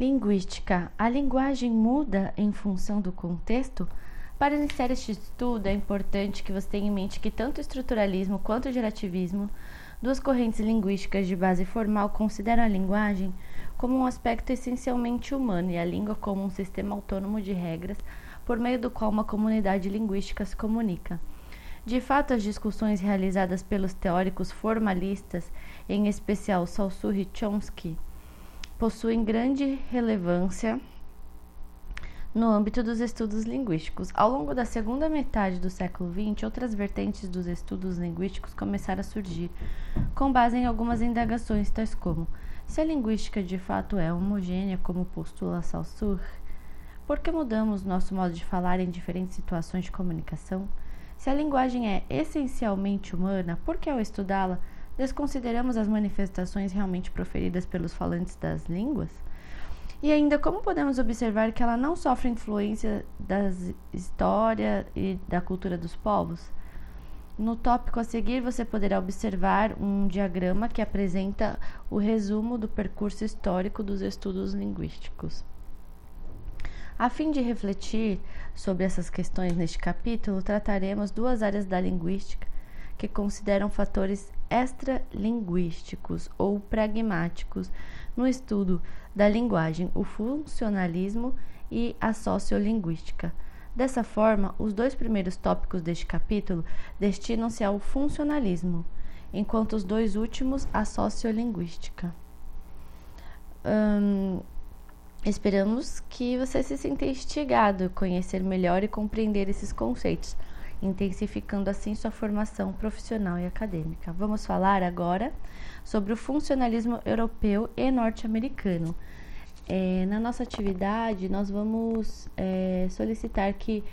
Linguística. A linguagem muda em função do contexto? Para iniciar este estudo, é importante que você tenha em mente que tanto o estruturalismo quanto o gerativismo, duas correntes linguísticas de base formal, consideram a linguagem como um aspecto essencialmente humano e a língua como um sistema autônomo de regras por meio do qual uma comunidade linguística se comunica. De fato, as discussões realizadas pelos teóricos formalistas, em especial Saussure e Chomsky, possuem grande relevância no âmbito dos estudos linguísticos. Ao longo da segunda metade do século XX, outras vertentes dos estudos linguísticos começaram a surgir, com base em algumas indagações, tais como: se a linguística de fato é homogênea, como postula Saussure, por que mudamos nosso modo de falar em diferentes situações de comunicação? Se a linguagem é essencialmente humana, por que ao estudá-la desconsideramos as manifestações realmente proferidas pelos falantes das línguas? E ainda, como podemos observar que ela não sofre influência da história e da cultura dos povos? No tópico a seguir, você poderá observar um diagrama que apresenta o resumo do percurso histórico dos estudos linguísticos. A fim de refletir sobre essas questões neste capítulo, trataremos duas áreas da linguística que consideram fatores extralinguísticos ou pragmáticos no estudo da linguagem, o funcionalismo e a sociolinguística. Dessa forma, os dois primeiros tópicos deste capítulo destinam-se ao funcionalismo, enquanto os dois últimos à sociolinguística. Hum, esperamos que você se sinta instigado a conhecer melhor e compreender esses conceitos intensificando assim sua formação profissional e acadêmica. Vamos falar agora sobre o funcionalismo europeu e norte-americano. É, na nossa atividade, nós vamos é, solicitar que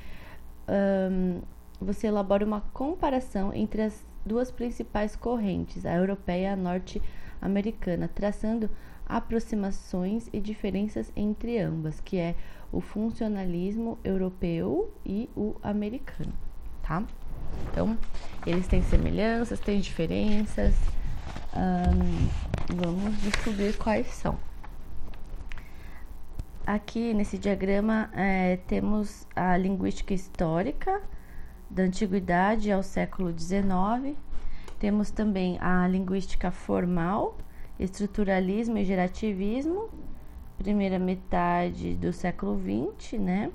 um, você elabore uma comparação entre as duas principais correntes, a europeia e a norte-americana, traçando aproximações e diferenças entre ambas, que é o funcionalismo europeu e o americano tá? Então, eles têm semelhanças, têm diferenças. vamos descobrir quais são. Aqui nesse diagrama é, temos a linguística histórica da antiguidade ao século XIX. Temos também a linguística formal, estruturalismo e gerativismo, primeira metade do século XX, né?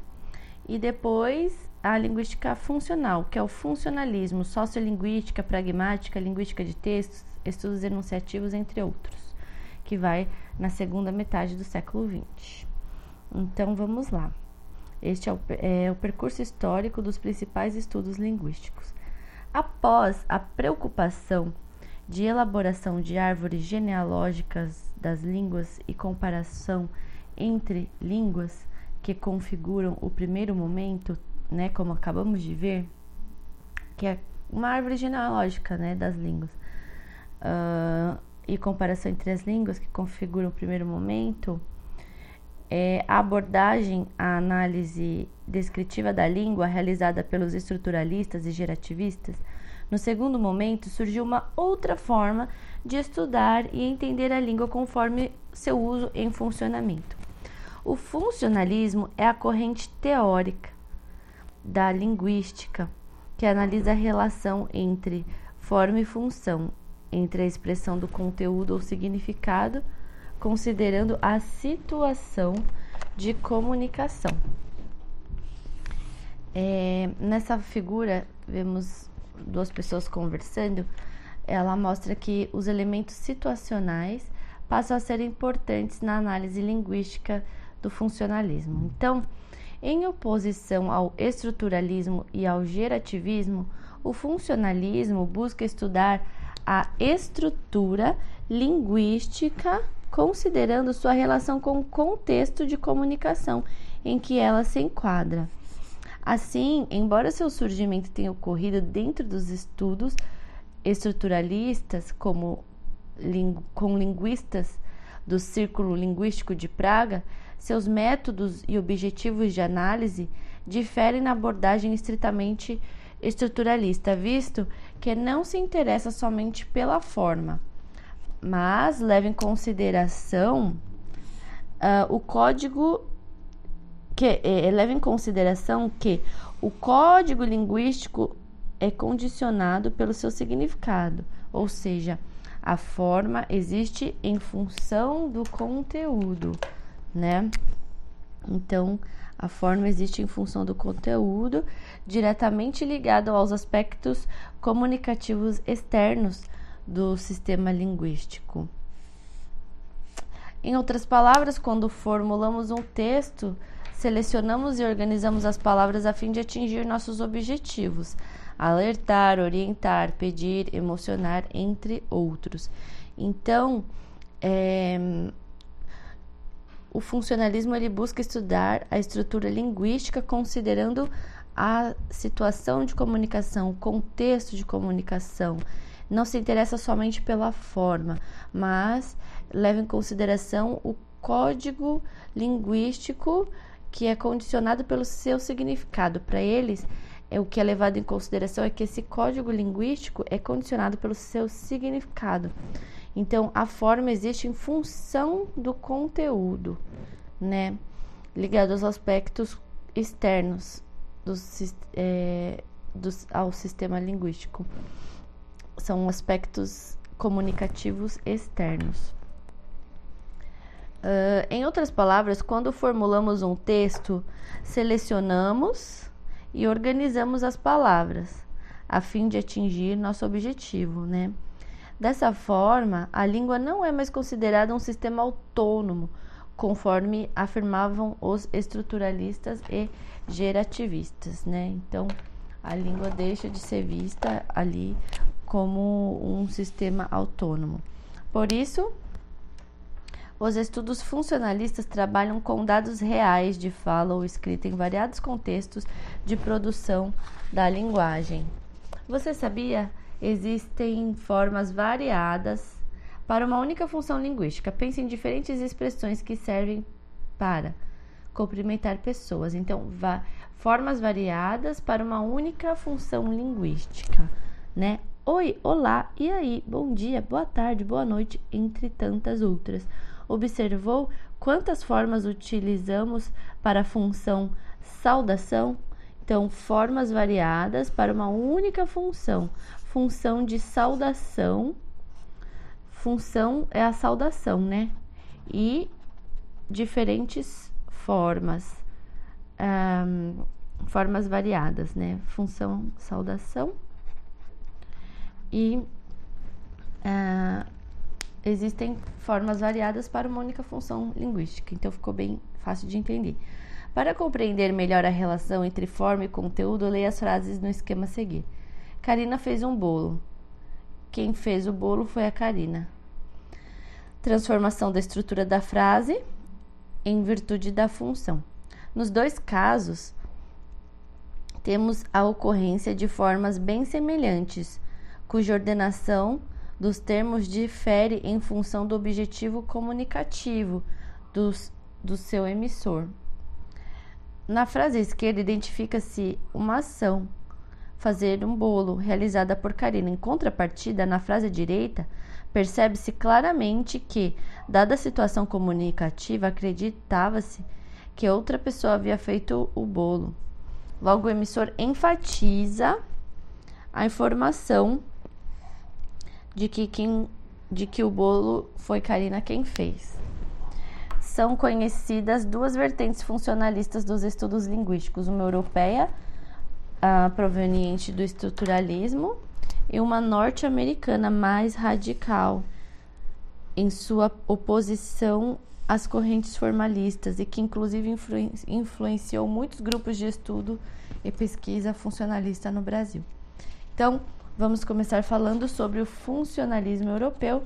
E depois a linguística funcional, que é o funcionalismo, sociolinguística, pragmática, linguística de textos, estudos enunciativos, entre outros, que vai na segunda metade do século XX. Então vamos lá. Este é o, é o percurso histórico dos principais estudos linguísticos. Após a preocupação de elaboração de árvores genealógicas das línguas e comparação entre línguas que configuram o primeiro momento, né, como acabamos de ver, que é uma árvore genealógica, né, das línguas, uh, e comparação entre as línguas que configuram o primeiro momento, é a abordagem, a análise descritiva da língua realizada pelos estruturalistas e gerativistas, no segundo momento surgiu uma outra forma de estudar e entender a língua conforme seu uso em funcionamento. O funcionalismo é a corrente teórica da linguística, que analisa a relação entre forma e função, entre a expressão do conteúdo ou significado, considerando a situação de comunicação. É, nessa figura, vemos duas pessoas conversando. Ela mostra que os elementos situacionais passam a ser importantes na análise linguística do funcionalismo. Então, em oposição ao estruturalismo e ao gerativismo, o funcionalismo busca estudar a estrutura linguística, considerando sua relação com o contexto de comunicação em que ela se enquadra. Assim, embora seu surgimento tenha ocorrido dentro dos estudos estruturalistas, como com linguistas do Círculo Linguístico de Praga, seus métodos e objetivos de análise diferem na abordagem estritamente estruturalista, visto que não se interessa somente pela forma, mas leva em consideração uh, o código que é, leva em consideração que o código linguístico é condicionado pelo seu significado, ou seja, a forma existe em função do conteúdo, né? Então, a forma existe em função do conteúdo, diretamente ligado aos aspectos comunicativos externos do sistema linguístico. Em outras palavras, quando formulamos um texto, selecionamos e organizamos as palavras a fim de atingir nossos objetivos, alertar, orientar, pedir, emocionar, entre outros. Então, é, o funcionalismo ele busca estudar a estrutura linguística considerando a situação de comunicação, o contexto de comunicação. Não se interessa somente pela forma, mas leva em consideração o código linguístico que é condicionado pelo seu significado. Para eles, é o que é levado em consideração é que esse código linguístico é condicionado pelo seu significado. Então, a forma existe em função do conteúdo, né? Ligado aos aspectos externos do, é, do, ao sistema linguístico. São aspectos comunicativos externos. Uh, em outras palavras, quando formulamos um texto, selecionamos e organizamos as palavras a fim de atingir nosso objetivo, né? Dessa forma, a língua não é mais considerada um sistema autônomo, conforme afirmavam os estruturalistas e gerativistas, né? Então, a língua deixa de ser vista ali como um sistema autônomo. Por isso, os estudos funcionalistas trabalham com dados reais de fala ou escrita em variados contextos de produção da linguagem. Você sabia? Existem formas variadas para uma única função linguística. Pense em diferentes expressões que servem para cumprimentar pessoas. Então, va formas variadas para uma única função linguística, né? Oi, olá, e aí, bom dia, boa tarde, boa noite, entre tantas outras. Observou quantas formas utilizamos para a função saudação? Então, formas variadas para uma única função. Função de saudação. Função é a saudação, né? E diferentes formas. Um, formas variadas, né? Função saudação. E uh, existem formas variadas para uma única função linguística, então ficou bem fácil de entender. Para compreender melhor a relação entre forma e conteúdo, leia as frases no esquema a seguir. Karina fez um bolo. Quem fez o bolo foi a Karina. Transformação da estrutura da frase em virtude da função. Nos dois casos, temos a ocorrência de formas bem semelhantes, cuja ordenação dos termos difere em função do objetivo comunicativo dos, do seu emissor. Na frase esquerda, identifica-se uma ação, fazer um bolo, realizada por Karina. Em contrapartida, na frase direita, percebe-se claramente que, dada a situação comunicativa, acreditava-se que outra pessoa havia feito o bolo. Logo, o emissor enfatiza a informação de que, quem, de que o bolo foi Karina quem fez. São conhecidas duas vertentes funcionalistas dos estudos linguísticos, uma europeia, uh, proveniente do estruturalismo, e uma norte-americana mais radical, em sua oposição às correntes formalistas e que, inclusive, influ influenciou muitos grupos de estudo e pesquisa funcionalista no Brasil. Então, Vamos começar falando sobre o funcionalismo europeu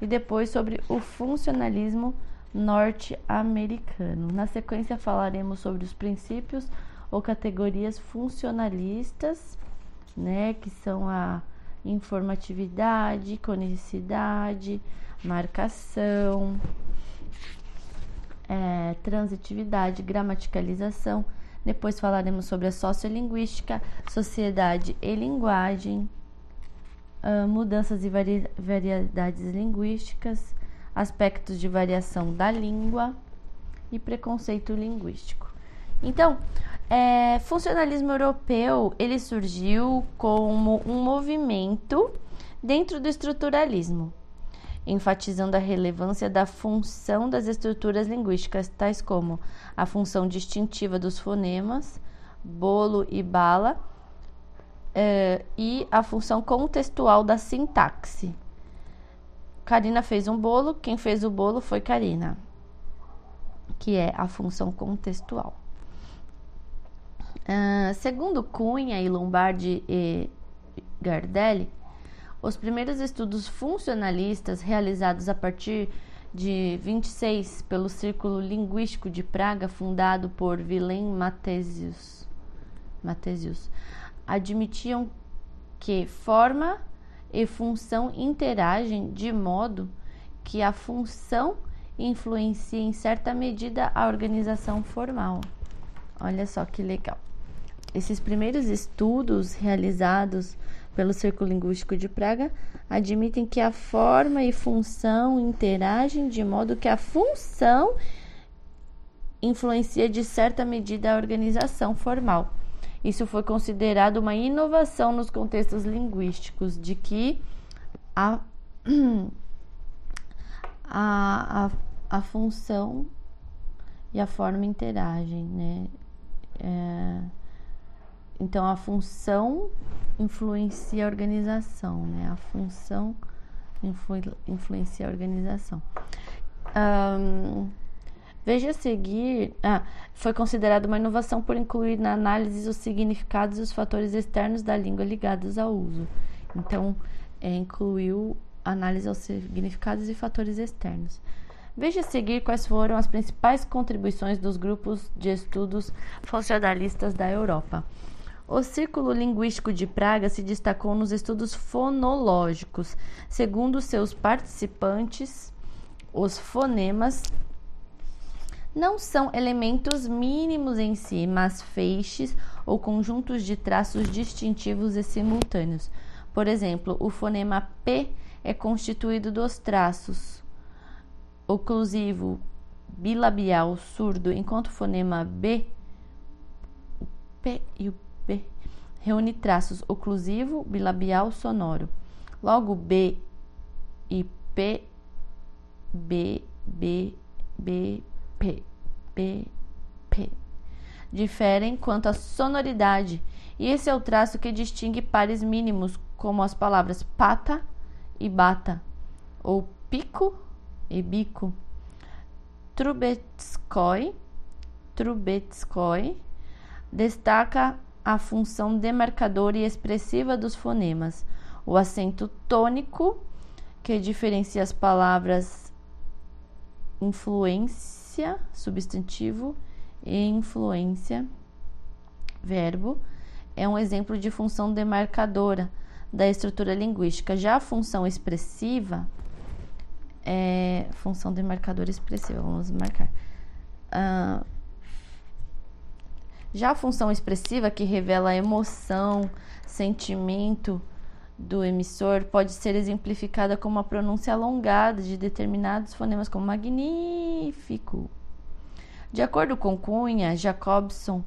e depois sobre o funcionalismo norte-americano. Na sequência, falaremos sobre os princípios ou categorias funcionalistas, né, que são a informatividade, conicidade, marcação, é, transitividade, gramaticalização. Depois falaremos sobre a sociolinguística, sociedade e linguagem uh, mudanças e variedades linguísticas, aspectos de variação da língua, e preconceito linguístico. Então, é, funcionalismo europeu ele surgiu como um movimento dentro do estruturalismo, enfatizando a relevância da função das estruturas linguísticas, tais como a função distintiva dos fonemas, bolo e bala, é, e a função contextual da sintaxe. Karina fez um bolo, quem fez o bolo foi Karina, que é a função contextual. Uh, segundo Cunha e Lombardi e Gardelli, os primeiros estudos funcionalistas realizados a partir de 26 pelo Círculo Linguístico de Praga, fundado por Willem Matesius, Matesius admitiam que forma e função interagem de modo que a função influencia em certa medida a organização formal. Olha só que legal. Esses primeiros estudos realizados pelo Círculo Linguístico de Praga admitem que a forma e função interagem de modo que a função influencia de certa medida a organização formal. Isso foi considerado uma inovação nos contextos linguísticos, de que a, a, a, a função e a forma interagem, né? É, então, a função influencia a organização, né? A função influ, influencia a organização. Um, veja a seguir, ah, foi considerada uma inovação por incluir na análise os significados e os fatores externos da língua ligados ao uso. Então, é, incluiu análise aos significados e fatores externos. Veja a seguir quais foram as principais contribuições dos grupos de estudos funcionalistas da Europa. O Círculo Linguístico de Praga se destacou nos estudos fonológicos. Segundo seus participantes, os fonemas não são elementos mínimos em si, mas feixes ou conjuntos de traços distintivos e simultâneos. Por exemplo, o fonema P é constituído dos traços oclusivo, bilabial, surdo, enquanto o fonema B, o P e o Reúne traços oclusivo, bilabial, sonoro. Logo, B e P, B, B, B, P, B, P diferem quanto à sonoridade, e esse é o traço que distingue pares mínimos, como as palavras pata e bata, ou pico e bico. Trubetskoy, Trubetskoy destaca a função demarcadora e expressiva dos fonemas, o acento tônico, que diferencia as palavras influência, substantivo, e influência, verbo, é um exemplo de função demarcadora da estrutura linguística. Já a função expressiva é função demarcadora expressiva, vamos marcar. Uh, já a função expressiva, que revela a emoção, sentimento do emissor, pode ser exemplificada como uma pronúncia alongada de determinados fonemas, como magnífico. De acordo com Cunha, Jacobson,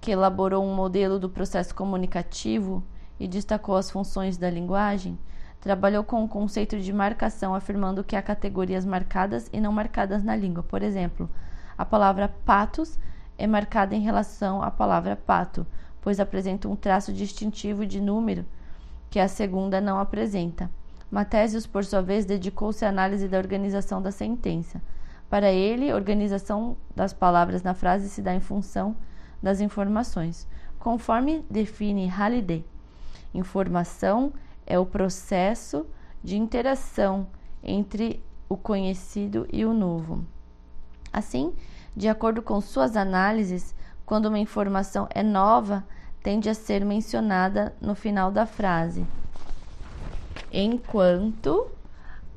que elaborou um modelo do processo comunicativo e destacou as funções da linguagem, trabalhou com o conceito de marcação, afirmando que há categorias marcadas e não marcadas na língua. Por exemplo, a palavra patos é marcada em relação à palavra pato, pois apresenta um traço distintivo de número que a segunda não apresenta. Matésios, por sua vez, dedicou-se à análise da organização da sentença. Para ele, organização das palavras na frase se dá em função das informações, conforme define Halliday. Informação é o processo de interação entre o conhecido e o novo. Assim, de acordo com suas análises, quando uma informação é nova, tende a ser mencionada no final da frase, enquanto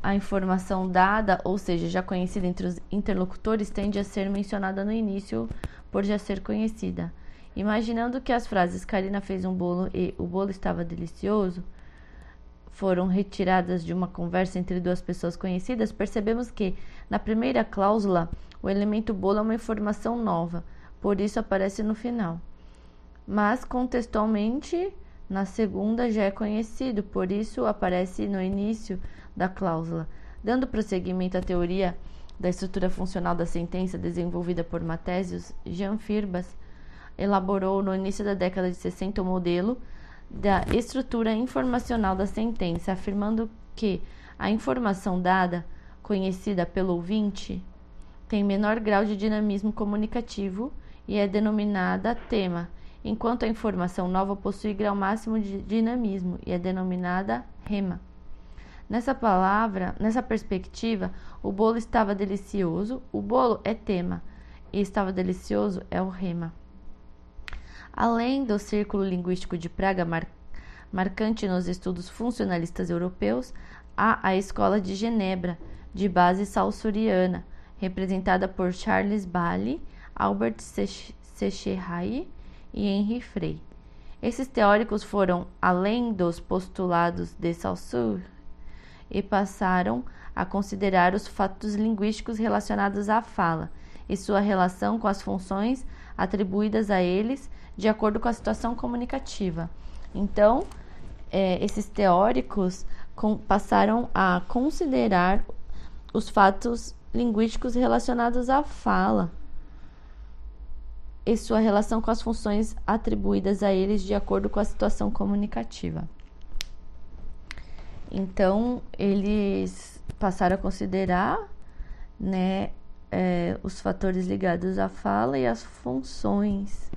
a informação dada, ou seja, já conhecida entre os interlocutores, tende a ser mencionada no início por já ser conhecida. Imaginando que as frases Karina fez um bolo e o bolo estava delicioso, foram retiradas de uma conversa entre duas pessoas conhecidas, percebemos que, na primeira cláusula, o elemento bolo é uma informação nova, por isso aparece no final. Mas, contextualmente, na segunda já é conhecido, por isso aparece no início da cláusula. Dando prosseguimento à teoria da estrutura funcional da sentença desenvolvida por Matésios, Jean Firbas elaborou no início da década de 60 o modelo da estrutura informacional da sentença, afirmando que a informação dada, conhecida pelo ouvinte, tem menor grau de dinamismo comunicativo e é denominada tema, enquanto a informação nova possui grau máximo de dinamismo e é denominada rema. Nessa palavra, nessa perspectiva, o bolo estava delicioso, o bolo é tema, e estava delicioso é o rema. Além do círculo linguístico de Praga, mar, marcante nos estudos funcionalistas europeus, há a Escola de Genebra, de base salsuriana, representada por Charles Bailey, Albert Secheray e Henri Frey. Esses teóricos foram além dos postulados de Saussure e passaram a considerar os fatos linguísticos relacionados à fala e sua relação com as funções atribuídas a eles de acordo com a situação comunicativa. Então, é, esses teóricos com, passaram a considerar os fatos linguísticos relacionados à fala e sua relação com as funções atribuídas a eles de acordo com a situação comunicativa. Então, eles passaram a considerar né, é, os fatores ligados à fala e as funções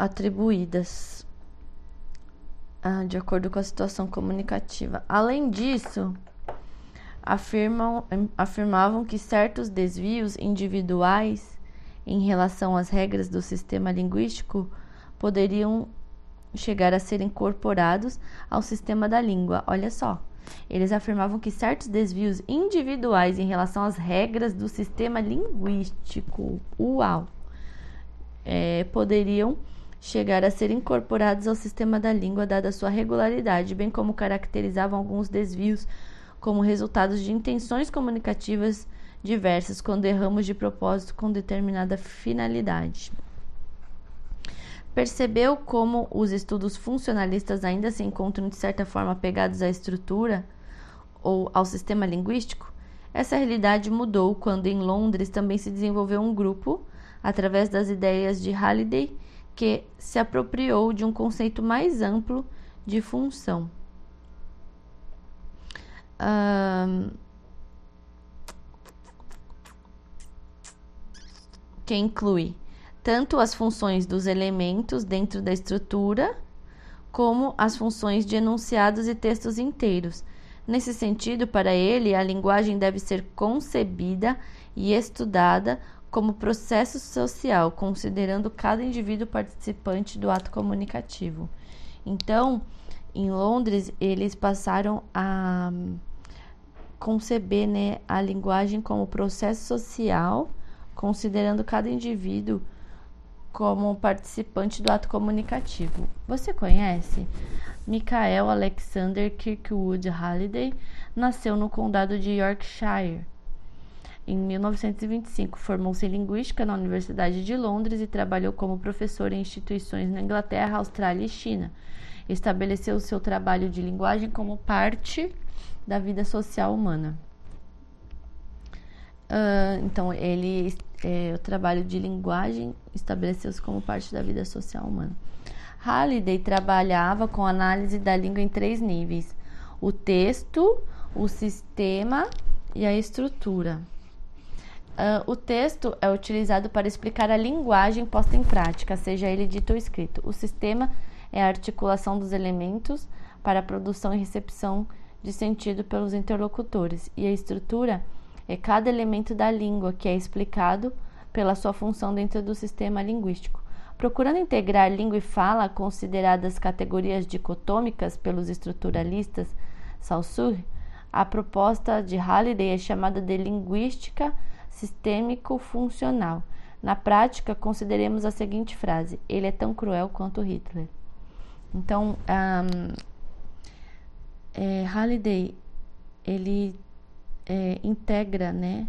atribuídas ah, de acordo com a situação comunicativa. Além disso, afirmam, afirmavam que certos desvios individuais em relação às regras do sistema linguístico poderiam chegar a ser incorporados ao sistema da língua. Olha só. Eles afirmavam que certos desvios individuais em relação às regras do sistema linguístico, uau, é, poderiam chegar a ser incorporados ao sistema da língua, dada sua regularidade, bem como caracterizavam alguns desvios como resultados de intenções comunicativas diversas, quando erramos de propósito com determinada finalidade. Percebeu como os estudos funcionalistas ainda se encontram de certa forma pegados à estrutura ou ao sistema linguístico? Essa realidade mudou quando em Londres também se desenvolveu um grupo, através das ideias de Halliday, que se apropriou de um conceito mais amplo de função. Um, que inclui tanto as funções dos elementos dentro da estrutura, como as funções de enunciados e textos inteiros. Nesse sentido, para ele, a linguagem deve ser concebida e estudada como processo social, considerando cada indivíduo participante do ato comunicativo. Então, em Londres, eles passaram a conceber né, a linguagem como processo social, considerando cada indivíduo como participante do ato comunicativo. Você conhece? Michael Alexander Kirkwood Halliday nasceu no condado de Yorkshire em 1925, formou-se em Linguística na Universidade de Londres e trabalhou como professor em instituições na Inglaterra, Austrália e China. Estabeleceu seu trabalho de linguagem como parte da vida social humana. Uh, então, ele, é, o trabalho de linguagem estabeleceu-se como parte da vida social humana. Halliday trabalhava com análise da língua em três níveis: o texto, o sistema e a estrutura. Uh, o texto é utilizado para explicar a linguagem posta em prática, seja ele dito ou escrito. O sistema é a articulação dos elementos para a produção e recepção de sentido pelos interlocutores, e a estrutura é cada elemento da língua que é explicado pela sua função dentro do sistema linguístico. Procurando integrar língua e fala, consideradas categorias dicotômicas pelos estruturalistas Saussure, a proposta de Halliday é chamada de linguística sistêmico funcional. Na prática, consideremos a seguinte frase: ele é tão cruel quanto Hitler. Então, um, é, Halliday ele é, integra, né?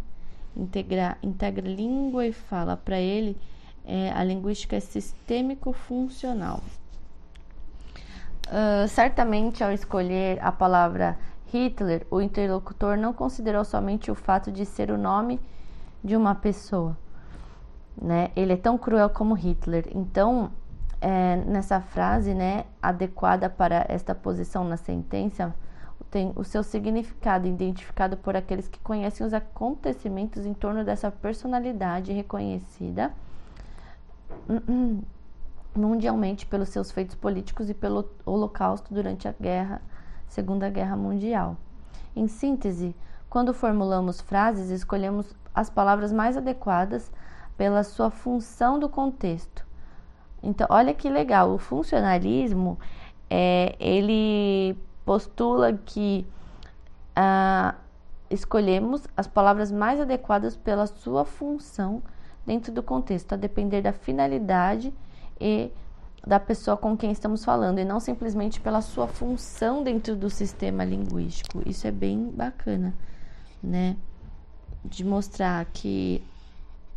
Integra, integra língua e fala. Para ele, é, a linguística é sistêmico-funcional. Uh, certamente, ao escolher a palavra Hitler, o interlocutor não considerou somente o fato de ser o nome de uma pessoa. Né? Ele é tão cruel como Hitler. Então, é, nessa frase, né, adequada para esta posição na sentença, tem o seu significado identificado por aqueles que conhecem os acontecimentos em torno dessa personalidade reconhecida mundialmente pelos seus feitos políticos e pelo Holocausto durante a guerra, Segunda Guerra Mundial. Em síntese, quando formulamos frases, escolhemos as palavras mais adequadas pela sua função do contexto. Então, olha que legal, o funcionalismo é, ele postula que ah, escolhemos as palavras mais adequadas pela sua função dentro do contexto, a depender da finalidade e da pessoa com quem estamos falando, e não simplesmente pela sua função dentro do sistema linguístico. Isso é bem bacana, né? De mostrar que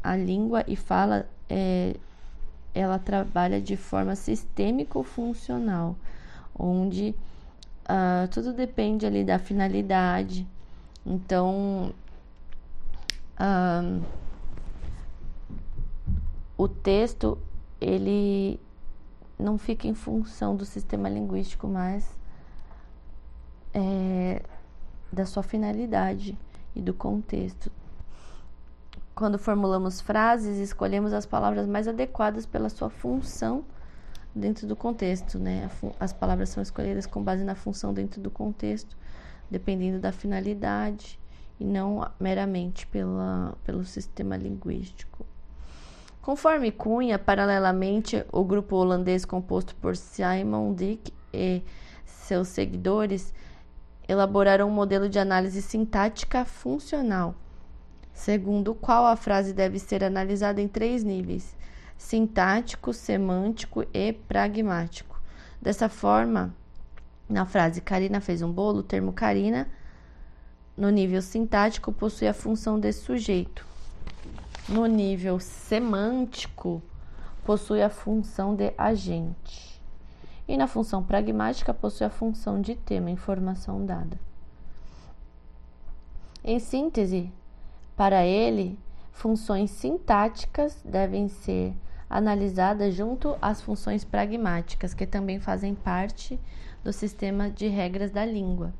a língua e fala é, ela trabalha de forma sistêmico-funcional, onde uh, tudo depende ali da finalidade. Então, uh, o texto ele não fica em função do sistema linguístico, mas é, da sua finalidade e do contexto. Quando formulamos frases, escolhemos as palavras mais adequadas pela sua função dentro do contexto, né? As palavras são escolhidas com base na função dentro do contexto, dependendo da finalidade e não meramente pela, pelo sistema linguístico. Conforme Cunha, paralelamente, o grupo holandês composto por Simon Dick e seus seguidores elaboraram um modelo de análise sintática funcional, segundo o qual a frase deve ser analisada em três níveis: sintático, semântico e pragmático. Dessa forma, na frase Karina fez um bolo, o termo Karina, no nível sintático, possui a função de sujeito. No nível semântico, possui a função de agente. E na função pragmática, possui a função de tema, informação dada. Em síntese, para ele, funções sintáticas devem ser analisada junto às funções pragmáticas, que também fazem parte do sistema de regras da língua.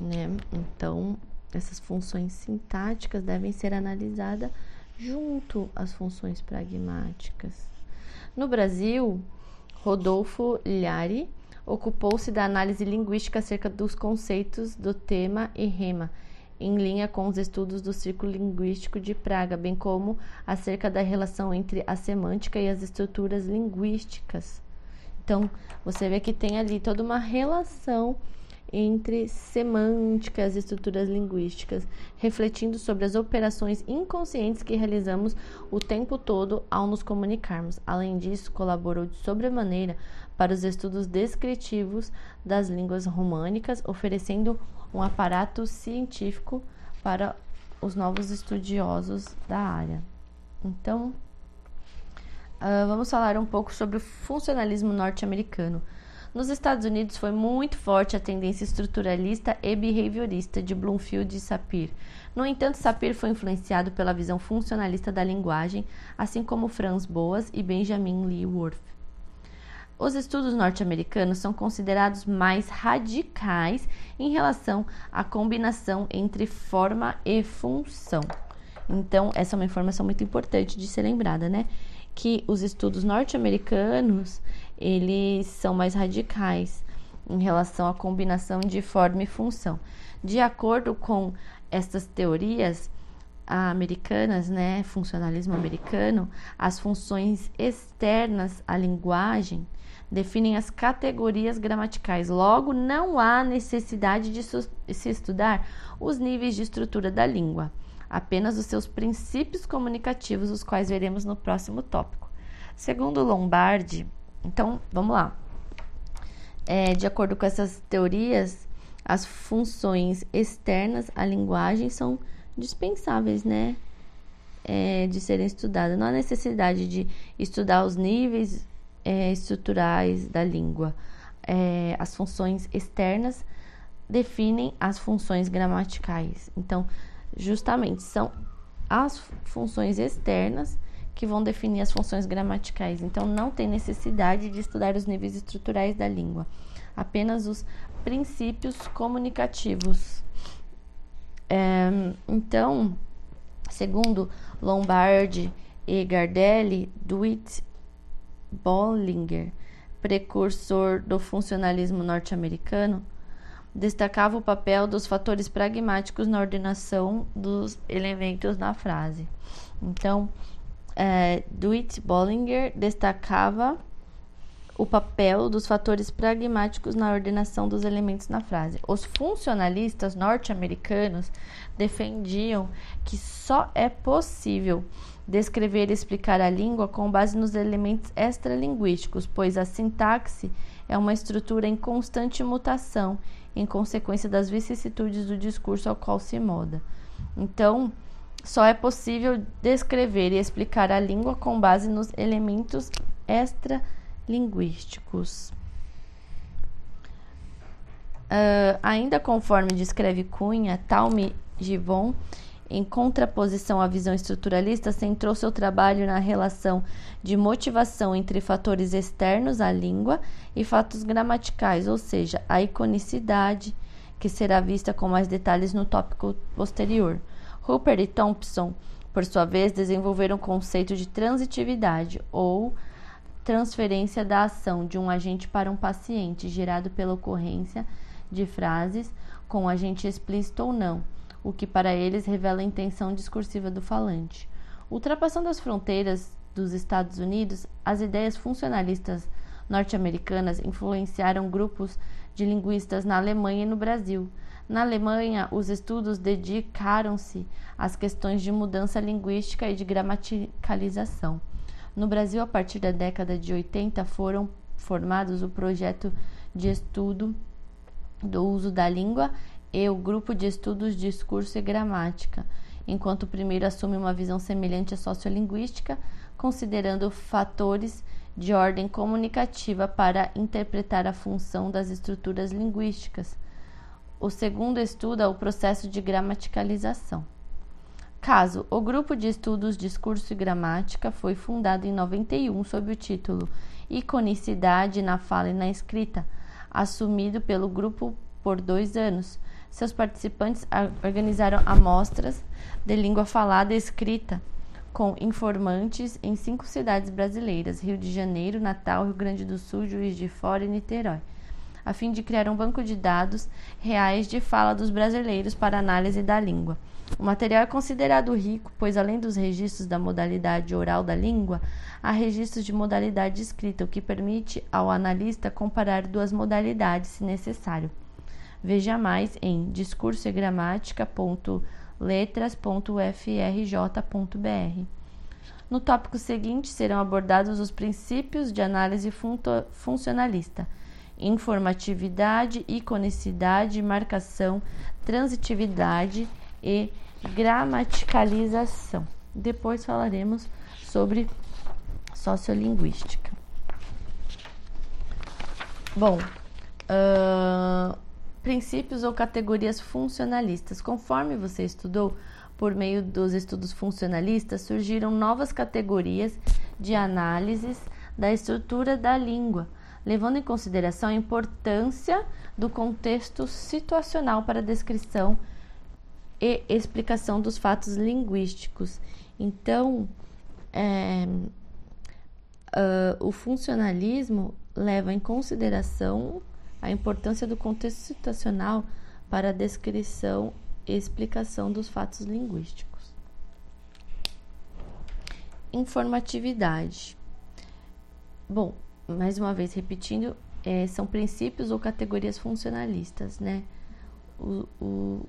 Né? Então, essas funções sintáticas devem ser analisadas junto às funções pragmáticas. No Brasil, Rodolfo Lhari ocupou-se da análise linguística acerca dos conceitos do tema e rema em linha com os estudos do Círculo Linguístico de Praga, bem como acerca da relação entre a semântica e as estruturas linguísticas. Então, você vê que tem ali toda uma relação entre semântica e as estruturas linguísticas, refletindo sobre as operações inconscientes que realizamos o tempo todo ao nos comunicarmos. Além disso, colaborou de sobremaneira para os estudos descritivos das línguas românicas, oferecendo um aparato científico para os novos estudiosos da área. Então, uh, vamos falar um pouco sobre o funcionalismo norte-americano. Nos Estados Unidos foi muito forte a tendência estruturalista e behaviorista de Bloomfield e Sapir. No entanto, Sapir foi influenciado pela visão funcionalista da linguagem, assim como Franz Boas e Benjamin Lee Worth. Os estudos norte-americanos são considerados mais radicais em relação à combinação entre forma e função. Então, essa é uma informação muito importante de ser lembrada, né? Que os estudos norte-americanos, eles são mais radicais em relação à combinação de forma e função. De acordo com essas teorias americanas, né, funcionalismo americano, as funções externas à linguagem definem as categorias gramaticais. Logo, não há necessidade de se estudar os níveis de estrutura da língua, apenas os seus princípios comunicativos, os quais veremos no próximo tópico. Segundo Lombardi, então vamos lá. É, de acordo com essas teorias, as funções externas à linguagem são dispensáveis, né? É, de serem estudadas. Não há necessidade de estudar os níveis é, estruturais da língua. É, as funções externas definem as funções gramaticais. Então, justamente são as funções externas que vão definir as funções gramaticais. Então, não tem necessidade de estudar os níveis estruturais da língua, apenas os princípios comunicativos. É, então, segundo Lombardi e Gardelli, Dwight Bollinger, precursor do funcionalismo norte-americano, destacava o papel dos fatores pragmáticos na ordenação dos elementos na frase. Então, é, Dwight Bollinger destacava o papel dos fatores pragmáticos na ordenação dos elementos na frase. Os funcionalistas norte-americanos defendiam que só é possível descrever e explicar a língua com base nos elementos extralinguísticos, pois a sintaxe é uma estrutura em constante mutação em consequência das vicissitudes do discurso ao qual se moda. Então, só é possível descrever e explicar a língua com base nos elementos extralinguísticos. Uh, ainda conforme descreve Cunha, Talme Givon, em contraposição à visão estruturalista, centrou seu trabalho na relação de motivação entre fatores externos à língua e fatos gramaticais, ou seja, a iconicidade, que será vista com mais detalhes no tópico posterior. Hooper e Thompson, por sua vez, desenvolveram o conceito de transitividade ou transferência da ação de um agente para um paciente, gerado pela ocorrência de frases com agente explícito ou não, o que para eles revela a intenção discursiva do falante. Ultrapassando as fronteiras dos Estados Unidos, as ideias funcionalistas norte-americanas influenciaram grupos de linguistas na Alemanha e no Brasil. Na Alemanha, os estudos dedicaram-se às questões de mudança linguística e de gramaticalização. No Brasil, a partir da década de 80, foram formados o projeto de estudo do uso da língua e o grupo de estudos discurso e gramática, enquanto o primeiro assume uma visão semelhante à sociolinguística, considerando fatores de ordem comunicativa para interpretar a função das estruturas linguísticas. O segundo estuda o processo de gramaticalização. Caso o grupo de estudos Discurso e Gramática foi fundado em 91 sob o título Iconicidade na Fala e na Escrita, assumido pelo grupo por dois anos. Seus participantes organizaram amostras de língua falada e escrita com informantes em cinco cidades brasileiras: Rio de Janeiro, Natal, Rio Grande do Sul, Juiz de Fora e Niterói, a fim de criar um banco de dados reais de fala dos brasileiros para análise da língua. O material é considerado rico, pois além dos registros da modalidade oral da língua, há registros de modalidade escrita, o que permite ao analista comparar duas modalidades, se necessário. Veja mais em discurso e. No tópico seguinte serão abordados os princípios de análise funcionalista, informatividade, iconicidade, marcação, transitividade e gramaticalização. Depois falaremos sobre sociolinguística. Bom, uh, princípios ou categorias funcionalistas. Conforme você estudou, por meio dos estudos funcionalistas, surgiram novas categorias de análises da estrutura da língua, levando em consideração a importância do contexto situacional para a descrição e explicação dos fatos linguísticos. Então, é, uh, o funcionalismo leva em consideração a importância do contexto situacional para a descrição e explicação dos fatos linguísticos. Informatividade. Bom, mais uma vez repetindo, é, são princípios ou categorias funcionalistas, né? O, o,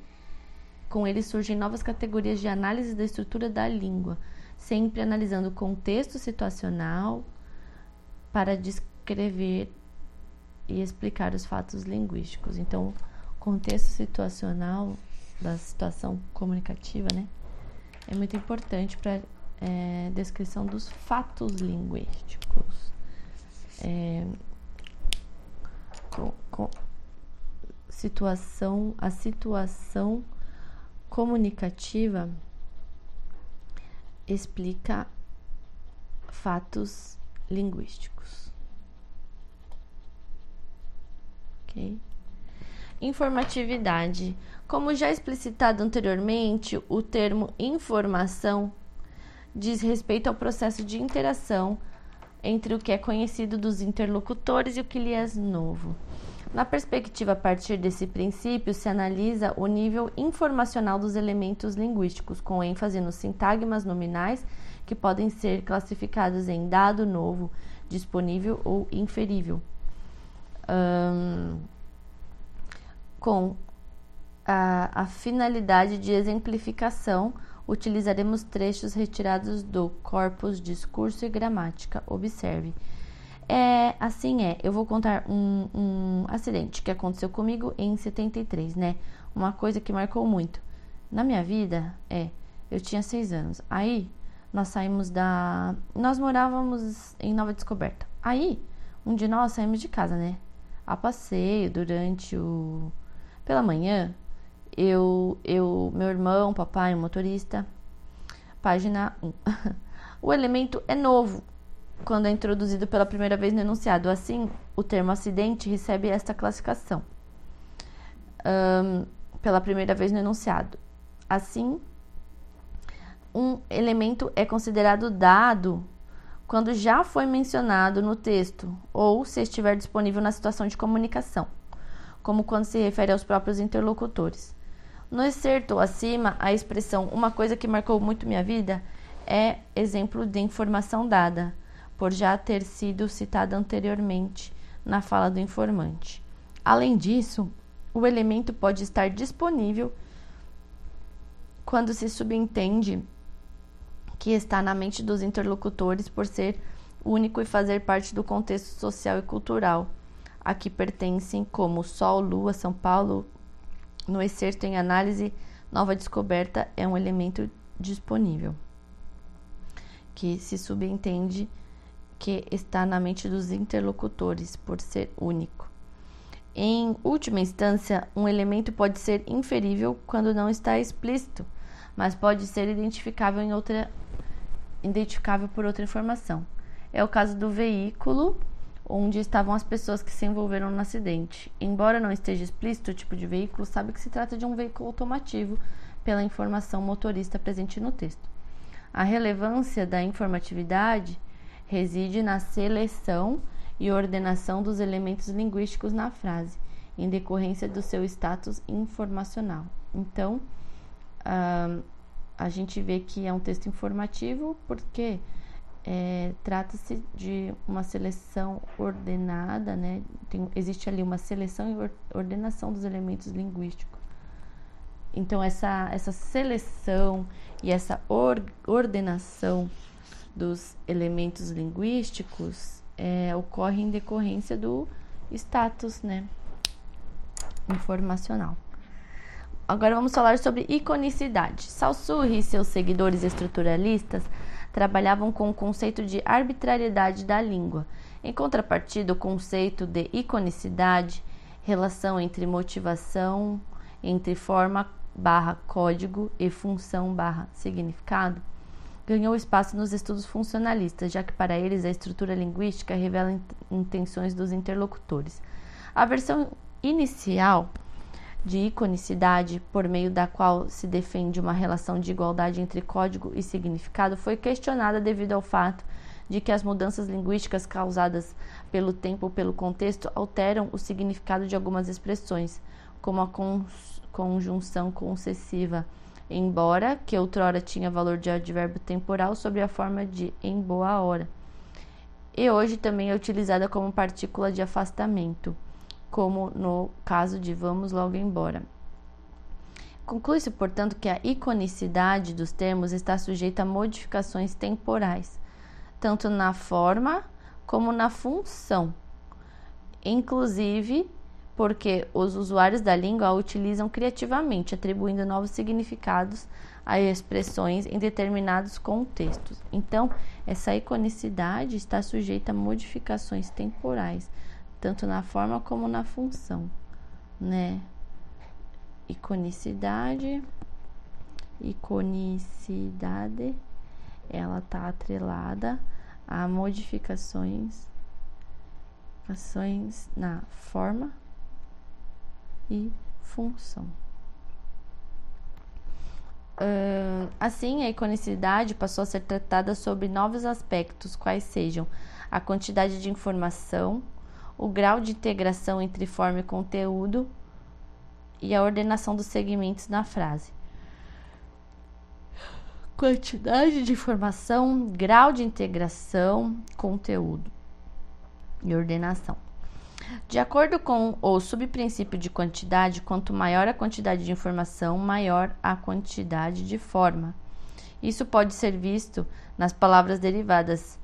com eles surgem novas categorias de análise da estrutura da língua, sempre analisando o contexto situacional para descrever e explicar os fatos linguísticos. Então, contexto situacional da situação comunicativa, né? É muito importante para é, descrição dos fatos linguísticos. É, com, com, situação, a situação comunicativa explica fatos linguísticos. Ok? Informatividade. Como já explicitado anteriormente, o termo informação diz respeito ao processo de interação entre o que é conhecido dos interlocutores e o que lhe é novo. Na perspectiva a partir desse princípio, se analisa o nível informacional dos elementos linguísticos, com ênfase nos sintagmas nominais, que podem ser classificados em dado novo, disponível ou inferível. Um, com a, a finalidade de exemplificação, utilizaremos trechos retirados do corpus discurso e gramática. Observe. É, assim é, eu vou contar um, um acidente que aconteceu comigo em 73, né? Uma coisa que marcou muito. Na minha vida, é, eu tinha seis anos. Aí, nós saímos da. Nós morávamos em Nova Descoberta. Aí, um de nós saímos de casa, né? A passeio durante o. Pela manhã, eu, eu, meu irmão, papai, o motorista. Página 1. o elemento é novo, quando é introduzido pela primeira vez no enunciado. Assim, o termo acidente recebe esta classificação um, pela primeira vez no enunciado. Assim, um elemento é considerado dado quando já foi mencionado no texto ou se estiver disponível na situação de comunicação, como quando se refere aos próprios interlocutores. No excerto acima, a expressão uma coisa que marcou muito minha vida é exemplo de informação dada por já ter sido citada anteriormente na fala do informante. Além disso, o elemento pode estar disponível quando se subentende que está na mente dos interlocutores por ser único e fazer parte do contexto social e cultural a que pertencem, como Sol, Lua, São Paulo. No excerto em análise, nova descoberta é um elemento disponível, que se subentende que está na mente dos interlocutores por ser único. Em última instância, um elemento pode ser inferível quando não está explícito, mas pode ser identificável em outra identificável por outra informação. É o caso do veículo onde estavam as pessoas que se envolveram no acidente. Embora não esteja explícito o tipo de veículo, sabe que se trata de um veículo automativo pela informação motorista presente no texto. A relevância da informatividade reside na seleção e ordenação dos elementos linguísticos na frase, em decorrência do seu status informacional. Então, uh, a gente vê que é um texto informativo porque é, trata-se de uma seleção ordenada, né? Tem, existe ali uma seleção e ordenação dos elementos linguísticos. Então, essa, essa seleção e essa or, ordenação dos elementos linguísticos é, ocorre em decorrência do status né, informacional. Agora vamos falar sobre iconicidade. Saussure e seus seguidores estruturalistas trabalhavam com o conceito de arbitrariedade da língua. Em contrapartida, o conceito de iconicidade, relação entre motivação, entre forma barra código e função barra significado, ganhou espaço nos estudos funcionalistas, já que para eles a estrutura linguística revela intenções dos interlocutores. A versão inicial de iconicidade, por meio da qual se defende uma relação de igualdade entre código e significado, foi questionada devido ao fato de que as mudanças linguísticas causadas pelo tempo ou pelo contexto alteram o significado de algumas expressões, como a conjunção concessiva embora, que outrora tinha valor de advérbio temporal sob a forma de em boa hora. E hoje também é utilizada como partícula de afastamento, como no caso de vamos logo embora. Conclui-se, portanto, que a iconicidade dos termos está sujeita a modificações temporais, tanto na forma como na função, inclusive porque os usuários da língua a utilizam criativamente, atribuindo novos significados a expressões em determinados contextos. Então, essa iconicidade está sujeita a modificações temporais, tanto na forma como na função, né? Iconicidade, iconicidade, ela está atrelada a modificações ações na forma e função. Uh, assim, a iconicidade passou a ser tratada sobre novos aspectos, quais sejam a quantidade de informação, o grau de integração entre forma e conteúdo e a ordenação dos segmentos na frase. Quantidade de informação, grau de integração, conteúdo e ordenação. De acordo com o subprincípio de quantidade, quanto maior a quantidade de informação, maior a quantidade de forma. Isso pode ser visto nas palavras derivadas,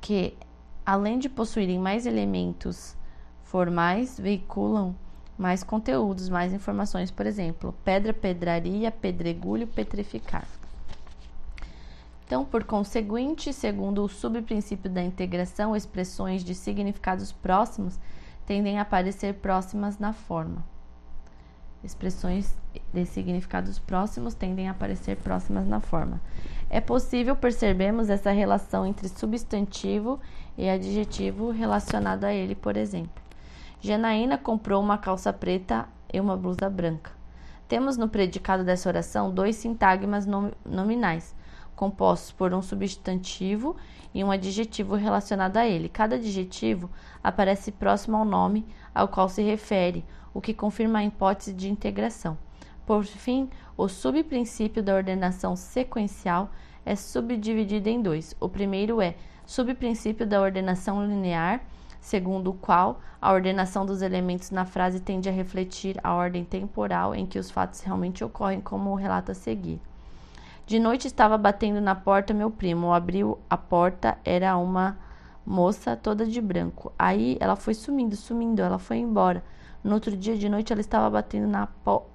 que, além de possuírem mais elementos formais, veiculam mais conteúdos, mais informações, por exemplo, pedra, pedraria, pedregulho, petrificar. Então, por conseguinte, segundo o subprincípio da integração, expressões de significados próximos tendem a aparecer próximas na forma. Expressões de significados próximos tendem a aparecer próximas na forma. É possível percebermos essa relação entre substantivo e adjetivo relacionado a ele, por exemplo. Janaína comprou uma calça preta e uma blusa branca. Temos no predicado dessa oração dois sintagmas nominais, compostos por um substantivo e um adjetivo relacionado a ele. Cada adjetivo aparece próximo ao nome ao qual se refere, o que confirma a hipótese de integração. Por fim, o subprincípio da ordenação sequencial é subdividido em dois. O primeiro é subprincípio da ordenação linear, segundo o qual a ordenação dos elementos na frase tende a refletir a ordem temporal em que os fatos realmente ocorrem, como o relato a seguir. De noite estava batendo na porta meu primo. Abriu a porta, era uma moça toda de branco. Aí ela foi sumindo, sumindo, ela foi embora. No outro dia de noite ela estava batendo na porta.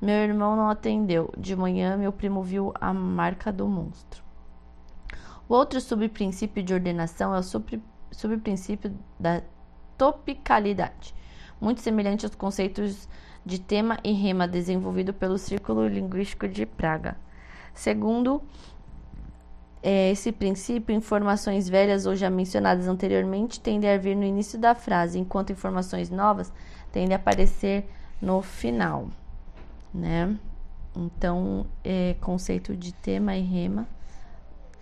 Meu irmão não atendeu. De manhã meu primo viu a marca do monstro. O outro subprincípio de ordenação é o subprincípio da topicalidade, muito semelhante aos conceitos de tema e rema desenvolvido pelo Círculo Linguístico de Praga. Segundo é, esse princípio, informações velhas ou já mencionadas anteriormente tendem a vir no início da frase, enquanto informações novas tendem a aparecer no final, né? Então, é, conceito de tema e rema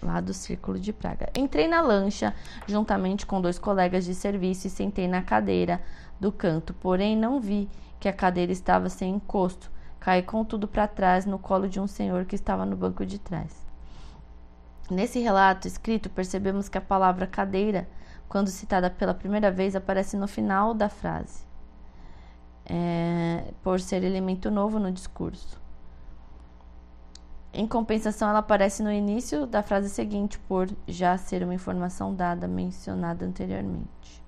lá do Círculo de Praga. Entrei na lancha juntamente com dois colegas de serviço e sentei na cadeira do canto, porém não vi que a cadeira estava sem encosto. Caí com tudo para trás no colo de um senhor que estava no banco de trás. Nesse relato escrito, percebemos que a palavra cadeira, quando citada pela primeira vez, aparece no final da frase, é, por ser elemento novo no discurso. Em compensação, ela aparece no início da frase seguinte, por já ser uma informação dada, mencionada anteriormente.